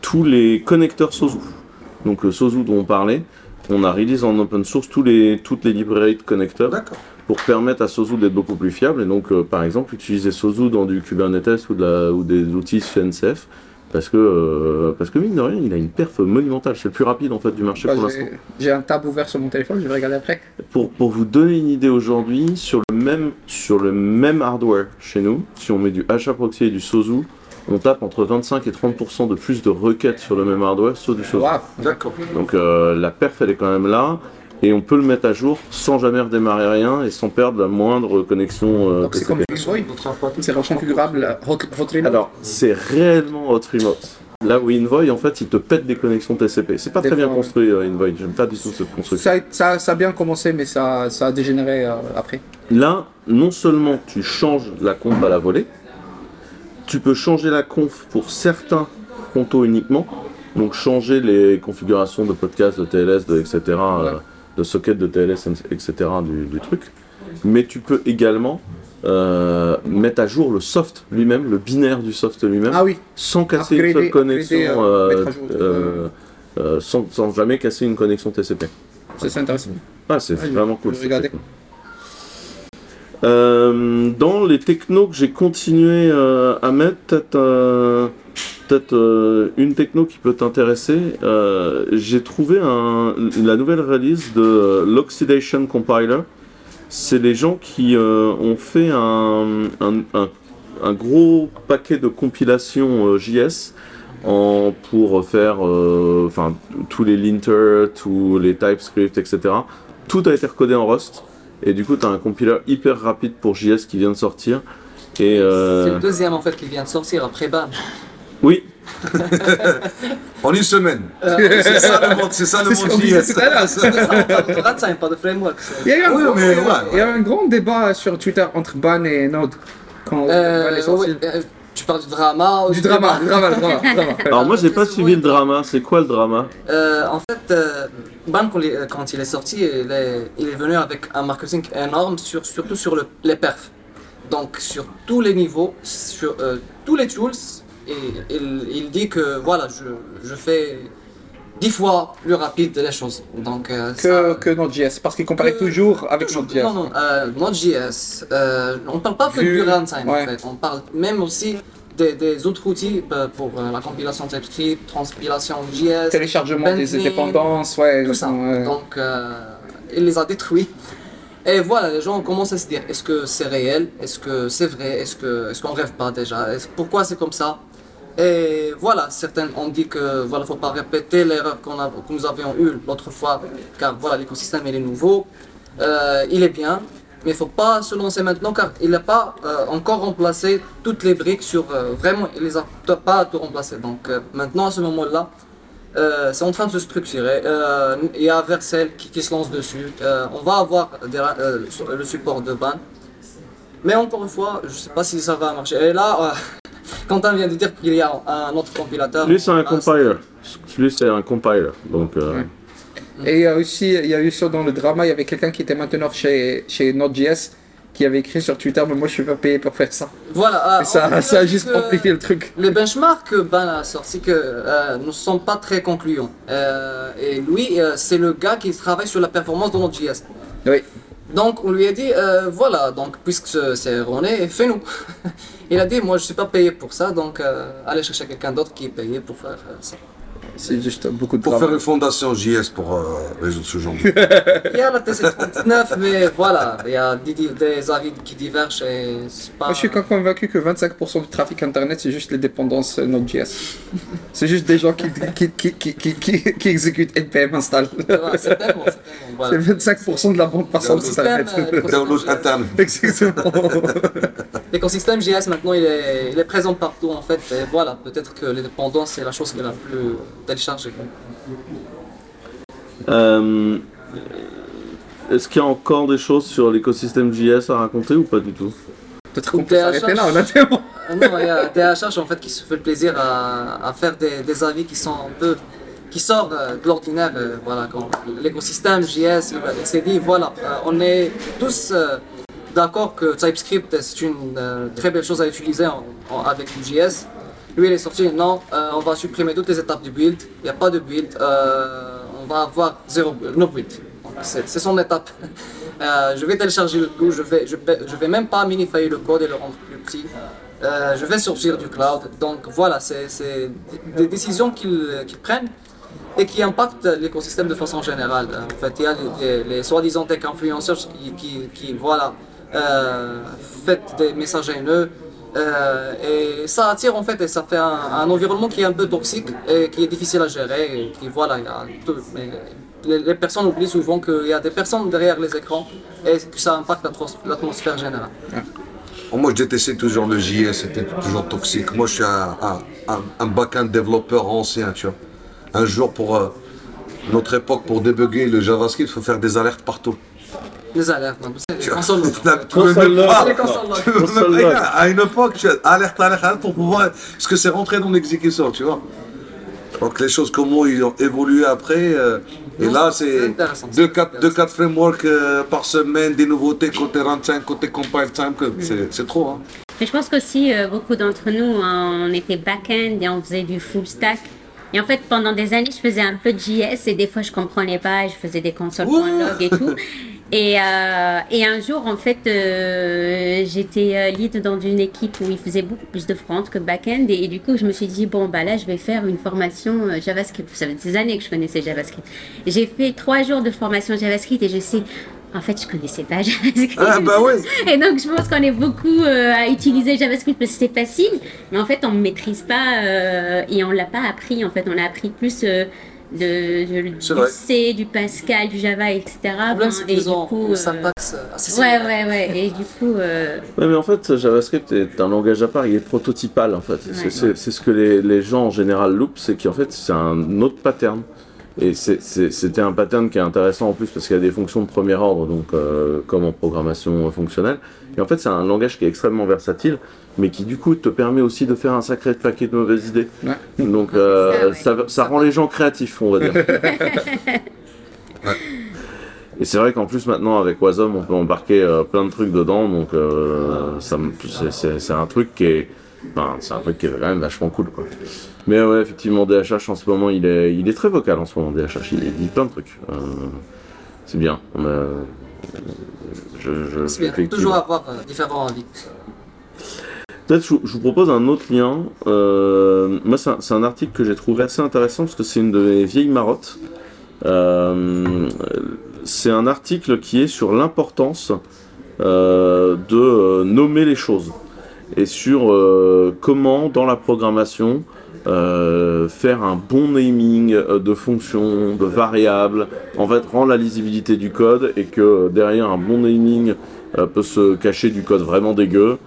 S3: tous les connecteurs Sozu. Donc le Sozu dont on parlait, on a release en open source tous les, toutes les librairies de connecteurs pour permettre à Sozu d'être beaucoup plus fiable. Et donc, euh, par exemple, utiliser Sozu dans du Kubernetes ou, de la- ou des outils CNCF. Parce que, euh, parce que mine de rien, il a une perf monumentale. C'est le plus rapide en fait du marché
S4: Bah,
S3: pour
S4: j'ai-
S3: l'instant.
S4: J'ai un tab ouvert sur mon téléphone, je vais regarder après.
S3: Pour, pour vous donner une idée aujourd'hui, sur le même sur le même hardware chez nous, si on met du HAProxy et du Sozu, on tape entre 25 et 30% de plus de requêtes sur le même hardware sur du Sozu.
S5: D'accord.
S3: Donc euh, la perf elle est quand même là. Et on peut le mettre à jour sans jamais redémarrer rien et sans perdre la moindre connexion. euh,
S4: donc c'est comme c'est reconfigurable hot, hot reload.
S3: Alors, c'est réellement hot remote. Là où Envoy, en fait, il te pète des connexions TCP. C'est pas
S4: Des
S3: très bien construit, euh, Envoy. J'aime pas du tout cette construction.
S4: ça, ça, ça a bien commencé, mais ça, ça a dégénéré euh, après.
S3: Là, non seulement tu changes la conf à la volée, tu peux changer la conf pour certains frontaux uniquement. Donc, changer les configurations de podcast, de TLS, de, etc., euh, de socket de TLS, etc., du, du truc. Mais tu peux également euh, mettre à jour le soft lui-même, le binaire du soft lui-même.
S4: Ah oui,
S3: sans casser une
S4: Upgrader,
S3: seule connexion,
S4: euh,
S3: euh, sans, sans jamais casser une connexion TCP.
S4: ça, c'est intéressant.
S3: Ah, c'est vraiment cool. dans les technos que j'ai continué à mettre, peut-être peut-être, euh, une techno qui peut t'intéresser. euh, j'ai trouvé un, la nouvelle release de l'Oxidation Compiler. C'est les gens qui euh, ont fait un, un, un- un gros paquet de compilation euh, JS en, pour faire enfin, tous les linters, tous les TypeScript, etc. Tout a été recodé en Rust. Et du coup, tu as un compiler hyper rapide pour JS qui vient de sortir. Euh,
S7: C'est le deuxième en fait qui vient de sortir après BAN.
S3: Oui,
S5: En une semaine.
S7: Euh,
S5: C'est ça le monde, c'est ça le monde.
S4: Il y a eu un,
S5: Oui,
S4: grand,
S5: mais ouais,
S4: il y a eu un grand débat sur Twitter entre Ban et Node. Quand Ban est
S7: Euh,
S4: sorti.
S7: euh, tu parles du drama ou
S4: Du drama, du drama, du drama, du drama.
S3: alors moi j'ai pas
S7: c'est
S3: suivi le drama. C'est quoi le drama?
S7: Euh, en fait, euh, Ban, quand il, quand il est sorti, il est, il est venu avec un marketing énorme, sur, surtout sur le, les perfs. Donc, sur tous les niveaux, sur euh, tous les tools, et il, il dit que voilà, je, je fais 10 fois plus rapide les choses. Donc, euh,
S4: Que,
S7: ça-
S4: que Node.js, parce qu'il comparait toujours avec
S7: Toujours-
S4: Node.js.
S7: Non, non, euh, Node.js, euh, on parle pas que du runtime
S4: ouais.
S7: en fait, on parle même aussi des, des autres outils pour la compilation TypeScript, transpilation JS,
S4: Téléchargement des dépendances, ouais.
S7: tout ça.
S4: ouais.
S7: Donc, il les a détruits. Et voilà, les gens commencent à se dire est-ce que c'est réel? Est-ce que c'est vrai? Est-ce qu'on rêve pas déjà? Pourquoi c'est comme ça? Et voilà, certains ont dit que voilà, faut pas répéter l'erreur qu'on a, que nous avions eue l'autre fois, car voilà, l'écosystème est nouveau, Euh, il est bien, mais faut pas se lancer maintenant, car il n'a pas euh, encore remplacé toutes les briques sur euh, vraiment, il les a pas tout remplacé. Donc euh, maintenant à ce moment-là, euh, c'est en train de se structurer. Euh, Il y a Vercel qui, qui se lance dessus. On va avoir des le support de ban. Mais encore une fois, je sais pas si ça va marcher. Et là, Quentin vient de dire qu'il y a un autre compilateur.
S3: Lui c'est un
S7: Ah,
S3: compiler. Lui c'est un compiler. Donc euh,
S4: Et il y a aussi, il y a eu sur dans le drama, il y avait quelqu'un qui était mainteneur chez, chez Node.js qui avait écrit sur Twitter, mais moi je suis pas payé pour faire ça.
S7: Voilà. euh,
S4: ça,
S7: fait,
S4: ça a juste amplifié le truc.
S7: Les benchmarks que Ben que, euh, ne sont pas très concluants. Euh, et lui, euh, c'est le gars qui travaille sur la performance de notre JS.
S4: Oui.
S7: Donc on lui a dit, euh, voilà, donc puisque ce- c'est erroné, fais-nous. Il a dit, moi je suis pas payé pour ça, donc euh, allez chercher quelqu'un d'autre qui est payé pour faire euh, ça.
S4: C'est juste beaucoup de
S5: Pour faire une fondation JS pour euh, résoudre ce genre de
S7: Il y a la TC39, mais voilà, il y a des, des avis qui divergent et c'est pas.
S4: Moi, je suis quand convaincu que 25% du trafic internet, c'est juste les dépendances euh, Node.js. c'est juste des gens qui, qui, qui, qui, qui, qui- qui exécutent npm install.
S7: Voilà, c'est tellement, c'est tellement, voilà.
S4: c'est 25% de la bande passante
S7: L'écosystème,
S4: internet.
S7: euh,
S5: download interne.
S4: Exactement.
S7: L'écosystème JS maintenant il est, il est présent partout en fait et voilà peut-être que les dépendances c'est la chose qui est la plus téléchargée.
S3: Euh, Est-ce qu'il y a encore des choses sur l'écosystème JS à raconter ou pas du tout?
S4: Peut-être qu'on peut s'arrêter là, honnêtement.
S7: Non, il y a DHH en fait qui se fait le plaisir à, à faire des, des avis qui sont un peu qui sortent euh, de l'ordinaire. euh, voilà, l'écosystème JS, il, il s'est dit voilà, euh, on est tous euh, d'accord que TypeScript c'est une euh, très belle chose à utiliser en- en- avec du JS. Lui, il est sorti, non, euh, on va supprimer toutes les étapes du build, il n'y a pas de build, euh, on va avoir zéro, no build. C'est son étape. Euh, je vais télécharger le tout, je vais, je, vais- même pas minifier le code et le rendre plus petit. Je vais sortir du cloud. Donc voilà, c'est des décisions qu'ils prennent et qui impactent l'écosystème de façon générale. En fait, il y a les, soi-disant tech influencers qui, qui, voilà, font des messages haineux. Euh, et ça attire en fait et ça fait un, environnement qui est un peu toxique et qui est difficile à gérer. Qui, voilà, les, les personnes oublient souvent qu'il y a des personnes derrière les écrans et que ça impacte l'atmos- l'atmosphère générale.
S5: Moi, je détestais toujours le JS, c'était toujours toxique. Moi, je suis un, un, un- un back-end développeur ancien, tu vois. Un jour, pour euh, notre époque, pour débugger le JavaScript, il faut faire des alertes partout.
S7: Log.
S5: À une époque, tu as alerte, alerte, alerte pour pouvoir. Parce que c'est rentré dans l'exécution, tu vois. Donc les choses, comment ils ont évolué après. euh, et
S7: Non,
S5: là,
S7: c'est
S5: deux, quatre, deux, quatre frameworks euh, par semaine, des nouveautés côté runtime, côté compile time, que c'est c'est trop. Hein.
S6: Mais je pense qu'aussi, euh, beaucoup d'entre nous, on était back-end et on faisait du full stack. Et en fait, pendant des années, je faisais un peu de JS et des fois, je comprenais pas, et je faisais des consoles.log et tout. Et, euh, et un jour, en fait, euh, j'étais euh, lead dans une équipe où il faisait beaucoup plus de front que back-end. Et, et du coup, je me suis dit, bon, bah là, je vais faire une formation JavaScript. Ça fait des années que je connaissais JavaScript. J'ai fait trois jours de formation JavaScript et je sais, en fait, je connaissais pas JavaScript.
S5: Ah, bah oui.
S6: Et donc, je pense qu'on est beaucoup euh, à utiliser JavaScript parce que c'est facile, mais en fait, on ne maîtrise pas euh, et on l'a pas appris. En fait, on a appris plus euh, de, du. C, du Pascal, du Java, etc.
S7: Le problème, c'est qu'ils ont
S6: coup,
S7: une
S6: euh,
S7: syntaxe assez
S6: Ouais, ouais, ouais. Et du coup, euh,
S3: Ouais, mais en fait, JavaScript est un langage à part, il est prototypal en fait. C'est-
S6: Ouais.
S3: C'est c'est ce que les, les gens en général loupent, c'est qu'en fait, c'est un autre pattern. Et c'était un pattern qui est intéressant en plus parce qu'il y a des fonctions de premier ordre, donc euh, comme en programmation fonctionnelle. Et en fait, c'est un langage qui est extrêmement versatile, mais qui du coup te permet aussi de faire un sacré paquet de mauvaises idées.
S4: Ouais.
S3: Donc euh,
S6: Ça, ouais.
S3: ça, ça rend les gens créatifs, on va dire. Et c'est vrai qu'en plus maintenant avec Wasm on peut embarquer euh, plein de trucs dedans, donc euh, c'est- un truc qui est, enfin, c'est un truc qui est quand même vachement cool quoi. Mais ouais effectivement DHH en ce moment il est, il est très vocal en ce moment DHH, il, dit plein de trucs. Euh, c'est bien. On a, je, je,
S7: C'est bien, toujours avoir euh, différents avis.
S3: Peut-être je, vous- je vous propose un autre lien. Euh, moi, c'est un, article que j'ai trouvé assez intéressant parce que c'est une de mes vieilles marottes. Euh, c'est un article qui est sur l'importance de nommer les choses et sur comment, dans la programmation, euh, faire un bon naming euh, de fonctions, de variables, en fait, rend la lisibilité du code et que derrière un bon naming euh, peut se cacher du code vraiment dégueu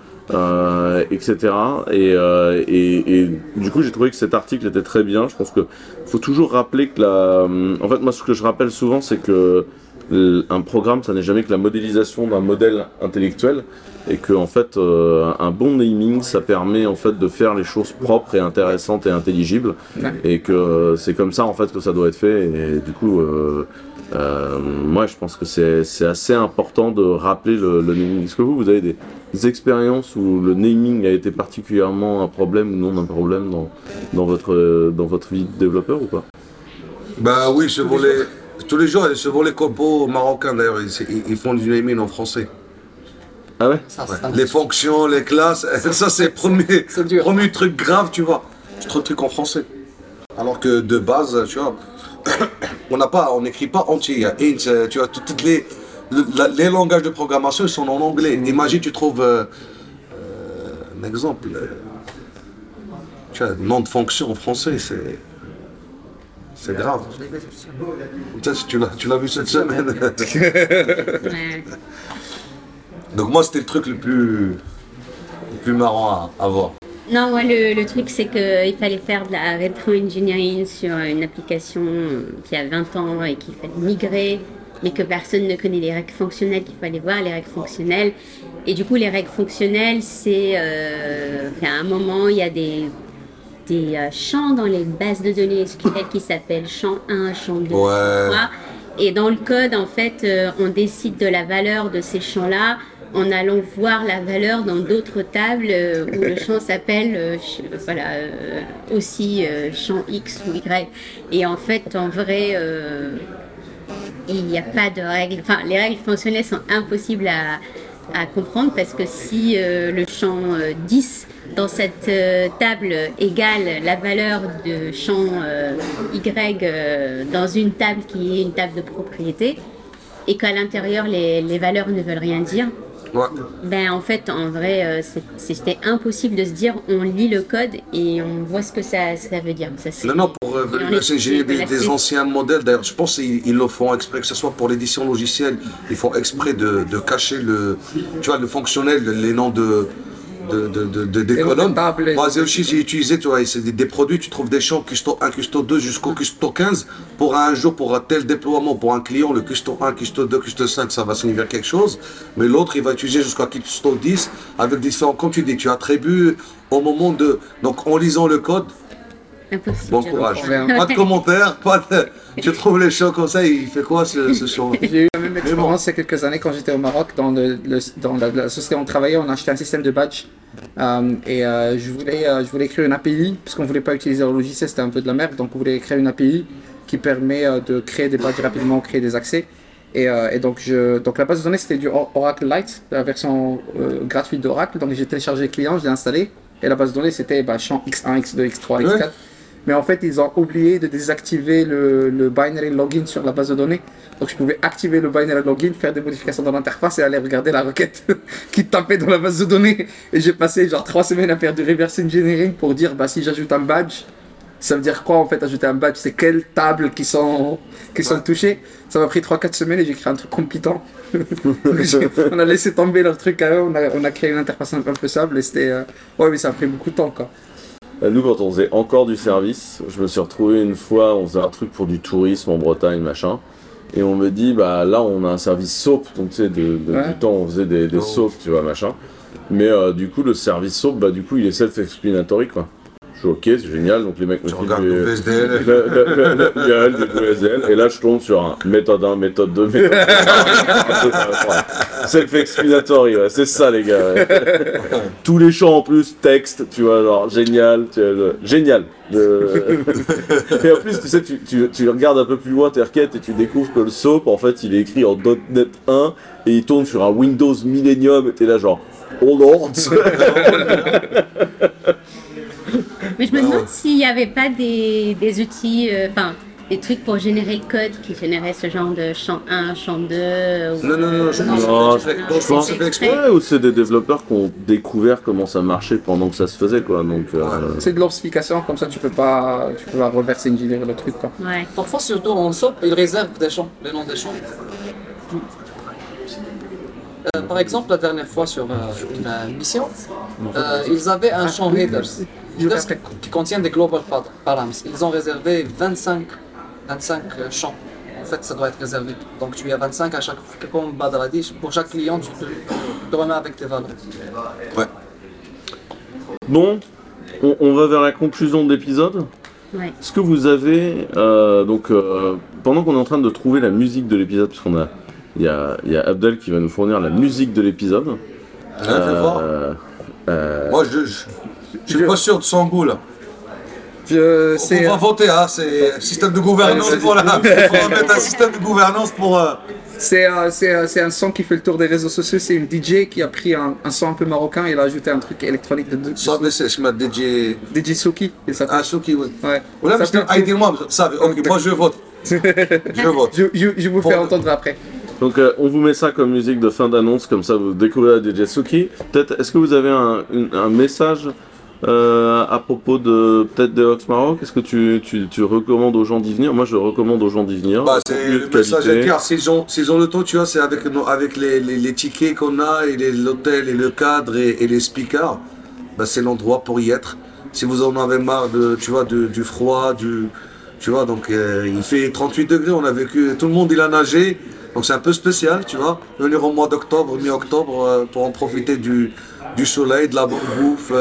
S3: etc. Et, du coup, j'ai trouvé que cet article était très bien. Je pense que faut toujours rappeler que la. En fait, moi, ce que je rappelle souvent, c'est que un programme, ça n'est jamais que la modélisation d'un modèle intellectuel, et que en fait, euh, un bon naming, ça permet en fait de faire les choses propres et intéressantes et intelligibles,
S4: Ouais.
S3: et que euh, c'est comme ça en fait que ça doit être fait. Et du coup. Euh, euh, moi, je pense que c'est c'est assez important de rappeler le, le naming. Est-ce que vous, vous avez des, des expériences où le naming a été particulièrement un problème ou non un problème dans, dans, votre, dans votre vie de développeur ou pas?
S5: Bah oui, ce volet. Tous les jours, ce volet corpo marocain d'ailleurs, ils font du naming en français.
S3: Ah ouais
S7: Ça,
S5: Les fonctions, les classes, ça c'est le premier, premier truc grave, tu vois. C'est trop de trucs en français. Alors que de base, tu vois, on n'a pas, on n'écrit pas entier. Il y a int, euh, tu vois, tout- toutes les, le- la- les langages de programmation sont en anglais. Imagine, tu trouves euh, euh, un exemple. euh, tu vois, nom de fonction en français, c'est. C'est grave. Tu l'as vu cette semaine.
S6: Ouais.
S5: Donc moi, c'était le truc le plus, le plus marrant à, à voir.
S6: Non, moi, le, le truc, c'est qu'il fallait faire de la rétro-engineering sur une application qui a 20 ans et qu'il fallait migrer, mais que personne ne connaît les règles fonctionnelles, qu'il fallait voir les règles fonctionnelles. Et du coup, les règles fonctionnelles, c'est euh, qu'à un moment, il y a des, des euh, champs dans les bases de données SQL qui s'appellent champ 1, champ 2,
S5: Ouais.
S6: champ 3. Et dans le code, en fait, euh, on décide de la valeur de ces champs-là en allant voir la valeur dans d'autres tables euh, où le champ s'appelle euh, ch- voilà, euh, aussi euh, champ X ou Y. Et en fait, en vrai, euh, il n'y a pas de règles. Enfin, les règles fonctionnelles sont impossibles à, à comprendre parce que si euh, le champ euh, 10 dans cette euh, table égale la valeur de champ euh, Y euh, dans une table qui est une table de propriété et qu'à l'intérieur les, les valeurs ne veulent rien dire,
S5: Ouais.
S6: ben en fait en vrai euh, c'était impossible de se dire on lit le code et on voit ce que ça, ça veut dire. Ça,
S5: Non, non, pour euh, gérer
S6: explique
S5: des, des anciens modèles, d'ailleurs, je pense qu'ils ils le font exprès, que ce soit pour l'édition logicielle, ils font exprès de, de cacher le, tu vois, le fonctionnel, les noms de, de, de, de- Moi, aussi, j'ai utilisé, tu vois, c'est des, des produits, tu trouves des champs custo 1, custo 2 jusqu'au custo 15. Pour un jour, pour un tel déploiement, pour un client, le custo 1, custo 2, custo 5, ça va signifier quelque chose. Mais l'autre, il va utiliser jusqu'à custo 10 avec différents, comme tu dis, tu attribues au moment de, donc en lisant le code,
S6: impossible.
S5: Bon courage. Pas de commentaires, pas de... Tu trouves les champs comme ça, il fait quoi ce, ce champ
S4: J'ai eu la même expérience il y a quelques années quand j'étais au Maroc. Dans, le, le- dans la, la société où on travaillait, on a acheté un système de badge. Euh, et euh, je, voulais, euh, je voulais créer une API, parce qu'on ne voulait pas utiliser le logiciel, c'était un peu de la merde. Donc on voulait créer une API qui permet euh, de créer des badges rapidement, créer des accès. Et, euh, et donc, je, donc la base de données, c'était du Or- Oracle Lite, la version euh, gratuite d'Oracle. Donc j'ai téléchargé le client, je l'ai installé. Et la base de données, c'était bah, champ X1, X2, X3, X4.
S5: Ouais.
S4: Mais en fait, ils ont oublié de désactiver le, le binary login sur la base de données. Donc, je pouvais activer le binary login, faire des modifications dans l'interface et aller regarder la requête qui tapait dans la base de données. Et j'ai passé genre trois semaines à faire du reverse engineering pour dire bah, si j'ajoute un badge, ça veut dire quoi en fait ajouter un badge? C'est quelles tables qui sont, qui sont touchées? Ça m'a pris 3-4 semaines et j'ai créé un truc j'ai- on a laissé tomber leur truc à eux, on a, on a créé une interface un peu simple et c'était. euh, Ouais, mais ça a pris beaucoup de temps quoi.
S3: Euh, Nous, quand on faisait encore du service, je me suis retrouvé une fois, on faisait un truc pour du tourisme en Bretagne, machin. Et on me dit, bah là, on a un service soap. Donc, tu sais, de, de-
S4: Ouais.
S3: du temps, on faisait des, des
S5: Oh.
S3: soaps, tu vois, machin. Mais euh, du coup, le service soap, bah du coup, il est self-explanatory, quoi. Je suis ok, c'est génial. Donc, les mecs me du-
S5: le VSDL.
S3: et là je tombe sur un méthode 1, méthode 2, méthode 3. Self-explanatory, ouais, c'est ça les gars. ouais. Tous les champs en plus, texte, tu vois, genre génial, tu vois, le- génial. Le- et en plus, tu sais, tu, tu, tu regardes un peu plus loin tes requêtes et tu découvres que le SOAP, en fait, il est écrit en .NET 1 et il tourne sur un Windows Millennium et t'es là genre, oh lord
S6: Mais je me demande s'il n'y avait pas des, des outils, euh, enfin, des trucs pour générer le code qui générait ce genre de champ 1, champ 2. ou-
S5: Non, non, non, je pense
S3: Non,
S5: que c'est fait exprès.
S3: Je pense
S5: c'est exprès.
S3: Ouais, ou c'est des développeurs qui ont découvert comment ça marchait pendant que ça se faisait, quoi. Donc, euh,
S4: C'est de l'obfuscation, comme ça tu peux pas, tu peux pas reverser engineer le truc quoi.
S6: Ouais.
S7: Parfois, surtout en SOAP, ils réservent des champs, les noms des champs. Euh, par exemple, la dernière fois sur euh, une mission, euh, ils avaient un champ headers. Qui, contient des global par- params. Ils ont réservé 25, 25 euh, champs. En fait, ça doit être réservé. Donc, tu as 25 à chaque pour chaque client, tu te, tu te remets avec tes valeurs.
S3: Bon, on, on va vers la conclusion de l'épisode.
S6: Ouais.
S3: Est-ce que vous avez euh, donc euh, pendant qu'on est en train de trouver la musique de l'épisode, parce qu'on a il y a, il y a Abdel qui va nous fournir la musique de l'épisode. Euh, euh,
S5: Moi, je, je, je suis pas sûr de son goût là.
S4: Je-
S5: On va voter, hein, c'est système de gouvernance pour la. Faut mettre un système de gouvernance pour. euh,
S4: C'est euh, c'est, euh, c'est un son qui fait le tour des réseaux sociaux. C'est une DJ qui a pris un, un son un peu marocain et il a ajouté un truc électronique de, de,
S5: Soit mais c'est je mets DJ.
S4: DJ s'appelle.
S5: Ah, Souki, oui.
S4: Ouais.
S5: Voilà, mais
S4: Ça
S5: c'est
S4: fait-
S5: un ID moi, ça, ok, moi je vote. Je vote.
S4: je, je, je vous fais
S5: Bon.
S4: entendre après.
S3: Donc euh, on vous met ça comme musique de fin d'annonce, comme ça vous découvrez DJ Suki. Peut-être, est-ce que vous avez un, un message euh, à propos de peut-être de Ox Maroc Est-ce que tu, tu, tu recommandes aux gens d'y venir? Moi je recommande aux gens d'y venir.
S5: Bah, c'est le message dire. S'ils ont, s'ils ont le temps, tu vois, c'est avec, avec les, les, les tickets qu'on a, et les- l'hôtel, et le cadre, et, et les speakers, bah, c'est l'endroit pour y être. Si vous en avez marre de, tu vois, de- du froid, du, tu vois, donc euh, il fait 38 degrés, on a vécu, tout le monde il a nagé, donc c'est un peu spécial, tu vois. Venir au mois d'octobre, mi-octobre, euh, pour en profiter du, du soleil, de la bouffe,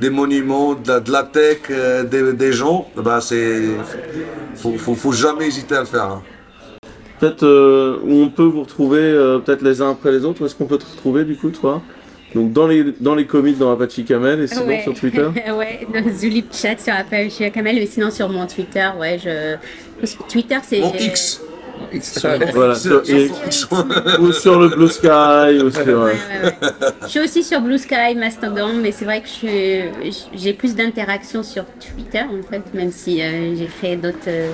S5: des monuments, de la, de la tech, euh, des, des gens, bah, c'est, faut, faut, faut jamais hésiter à le faire. hein.
S3: Peut-être euh, où on peut vous retrouver euh, peut-être les uns après les autres. Où est-ce qu'on peut te retrouver du coup toi? Donc dans les dans les comics dans Apache Camel et sinon
S6: Ouais.
S3: sur Twitter?
S6: ouais, dans Zulip Chat sur Apache Kamel, mais sinon sur mon Twitter, ouais, je. Twitter, c'est.
S5: Mon X.
S3: Voilà, sur ou sur le Blue Sky, ou sur...
S6: Ouais, ouais, ouais. Je suis aussi sur Blue Sky, Mastodon, mais c'est vrai que j'ai plus d'interactions sur Twitter en fait, même si euh, j'ai créé d'autres, euh,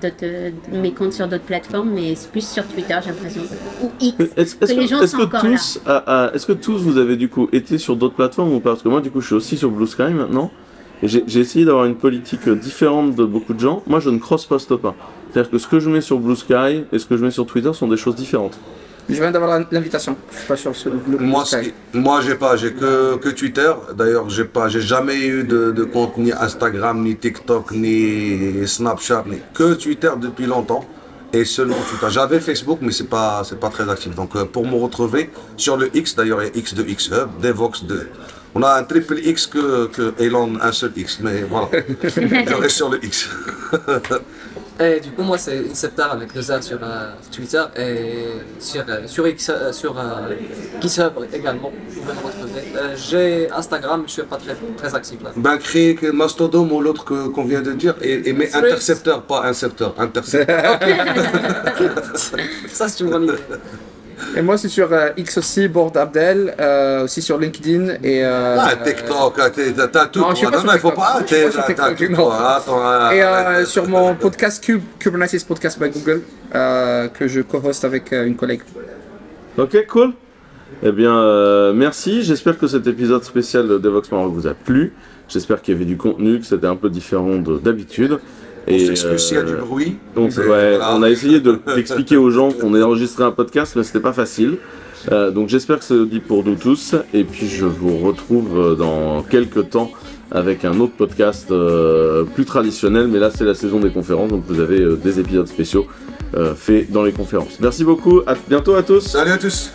S6: d'autres, euh, mes comptes sur d'autres plateformes, mais c'est plus sur Twitter, j'ai l'impression. Ou X.
S3: Est-ce
S6: que
S3: est-ce
S6: les gens
S3: que, est-ce
S6: sont
S3: que
S6: encore
S3: tous, est-ce que tous vous avez du coup été sur d'autres plateformes ou pas? Parce que moi du coup je suis aussi sur Blue Sky maintenant. Et j'ai essayé d'avoir une politique euh, différente de beaucoup de gens. Moi je ne cross-poste pas. C'est-à-dire que ce que je mets sur Blue Sky et ce que je mets sur Twitter sont des choses différentes.
S4: Je viens d'avoir l'invitation. Je suis pas sur ce- le
S5: Moi, moi, j'ai pas, j'ai que, que Twitter. D'ailleurs, j'ai pas, j'ai jamais eu de, de compte ni Instagram, ni TikTok, ni Snapchat, ni que Twitter depuis longtemps. Et seulement Twitter. J'avais Facebook, mais c'est pas, c'est pas très actif. Donc, euh, pour me retrouver sur le X, d'ailleurs, il y a X de X Hub, Devox de. On a un triple X que, que Elon, un seul X, mais voilà. Je reste sur le X.
S7: Et du coup, moi, c'est Inceptar avec deux A sur euh, Twitter et sur, euh, sur, X, euh, sur euh, GitHub également. Vous pouvez me retrouver. J'ai Instagram, je suis pas très, très actif là.
S5: Ben, créer que Mastodon ou l'autre que- qu'on vient de dire, et, et mais intercepteur, pas incepteur, intercepteur.
S7: Ça, c'est une bonne idée.
S4: Et moi, c'est sur euh, X aussi, Board Abdel, euh, aussi sur LinkedIn et. euh,
S5: Ah, TikTok, ah, t'as tout.
S4: Non,
S5: Non, non, il faut pas. T'es-
S4: sur TikTok, non.
S5: Attends,
S4: Et euh, sur mon podcast Cube, Kubernetes Podcast by Google, euh, que je co-host avec euh, une collègue.
S3: Ok, cool. Eh bien, euh, merci. J'espère que cet épisode spécial de Devox Maroc vous a plu. J'espère qu'il y avait du contenu, que c'était un peu différent de-
S5: On s'excuse s'il y a du
S3: euh,
S5: bruit.
S3: Donc,
S5: Mais
S3: ouais,
S5: voilà.
S3: on a essayé de- d'expliquer aux gens qu'on a enregistré un podcast, mais c'était pas facile. Euh, donc j'espère que c'est dit pour nous tous. Et puis je vous retrouve euh, dans quelques temps avec un autre podcast euh, plus traditionnel. Mais là c'est la saison des conférences, donc vous avez euh, des épisodes spéciaux euh, faits dans les conférences. Merci beaucoup. À bientôt à tous.
S5: Salut à tous.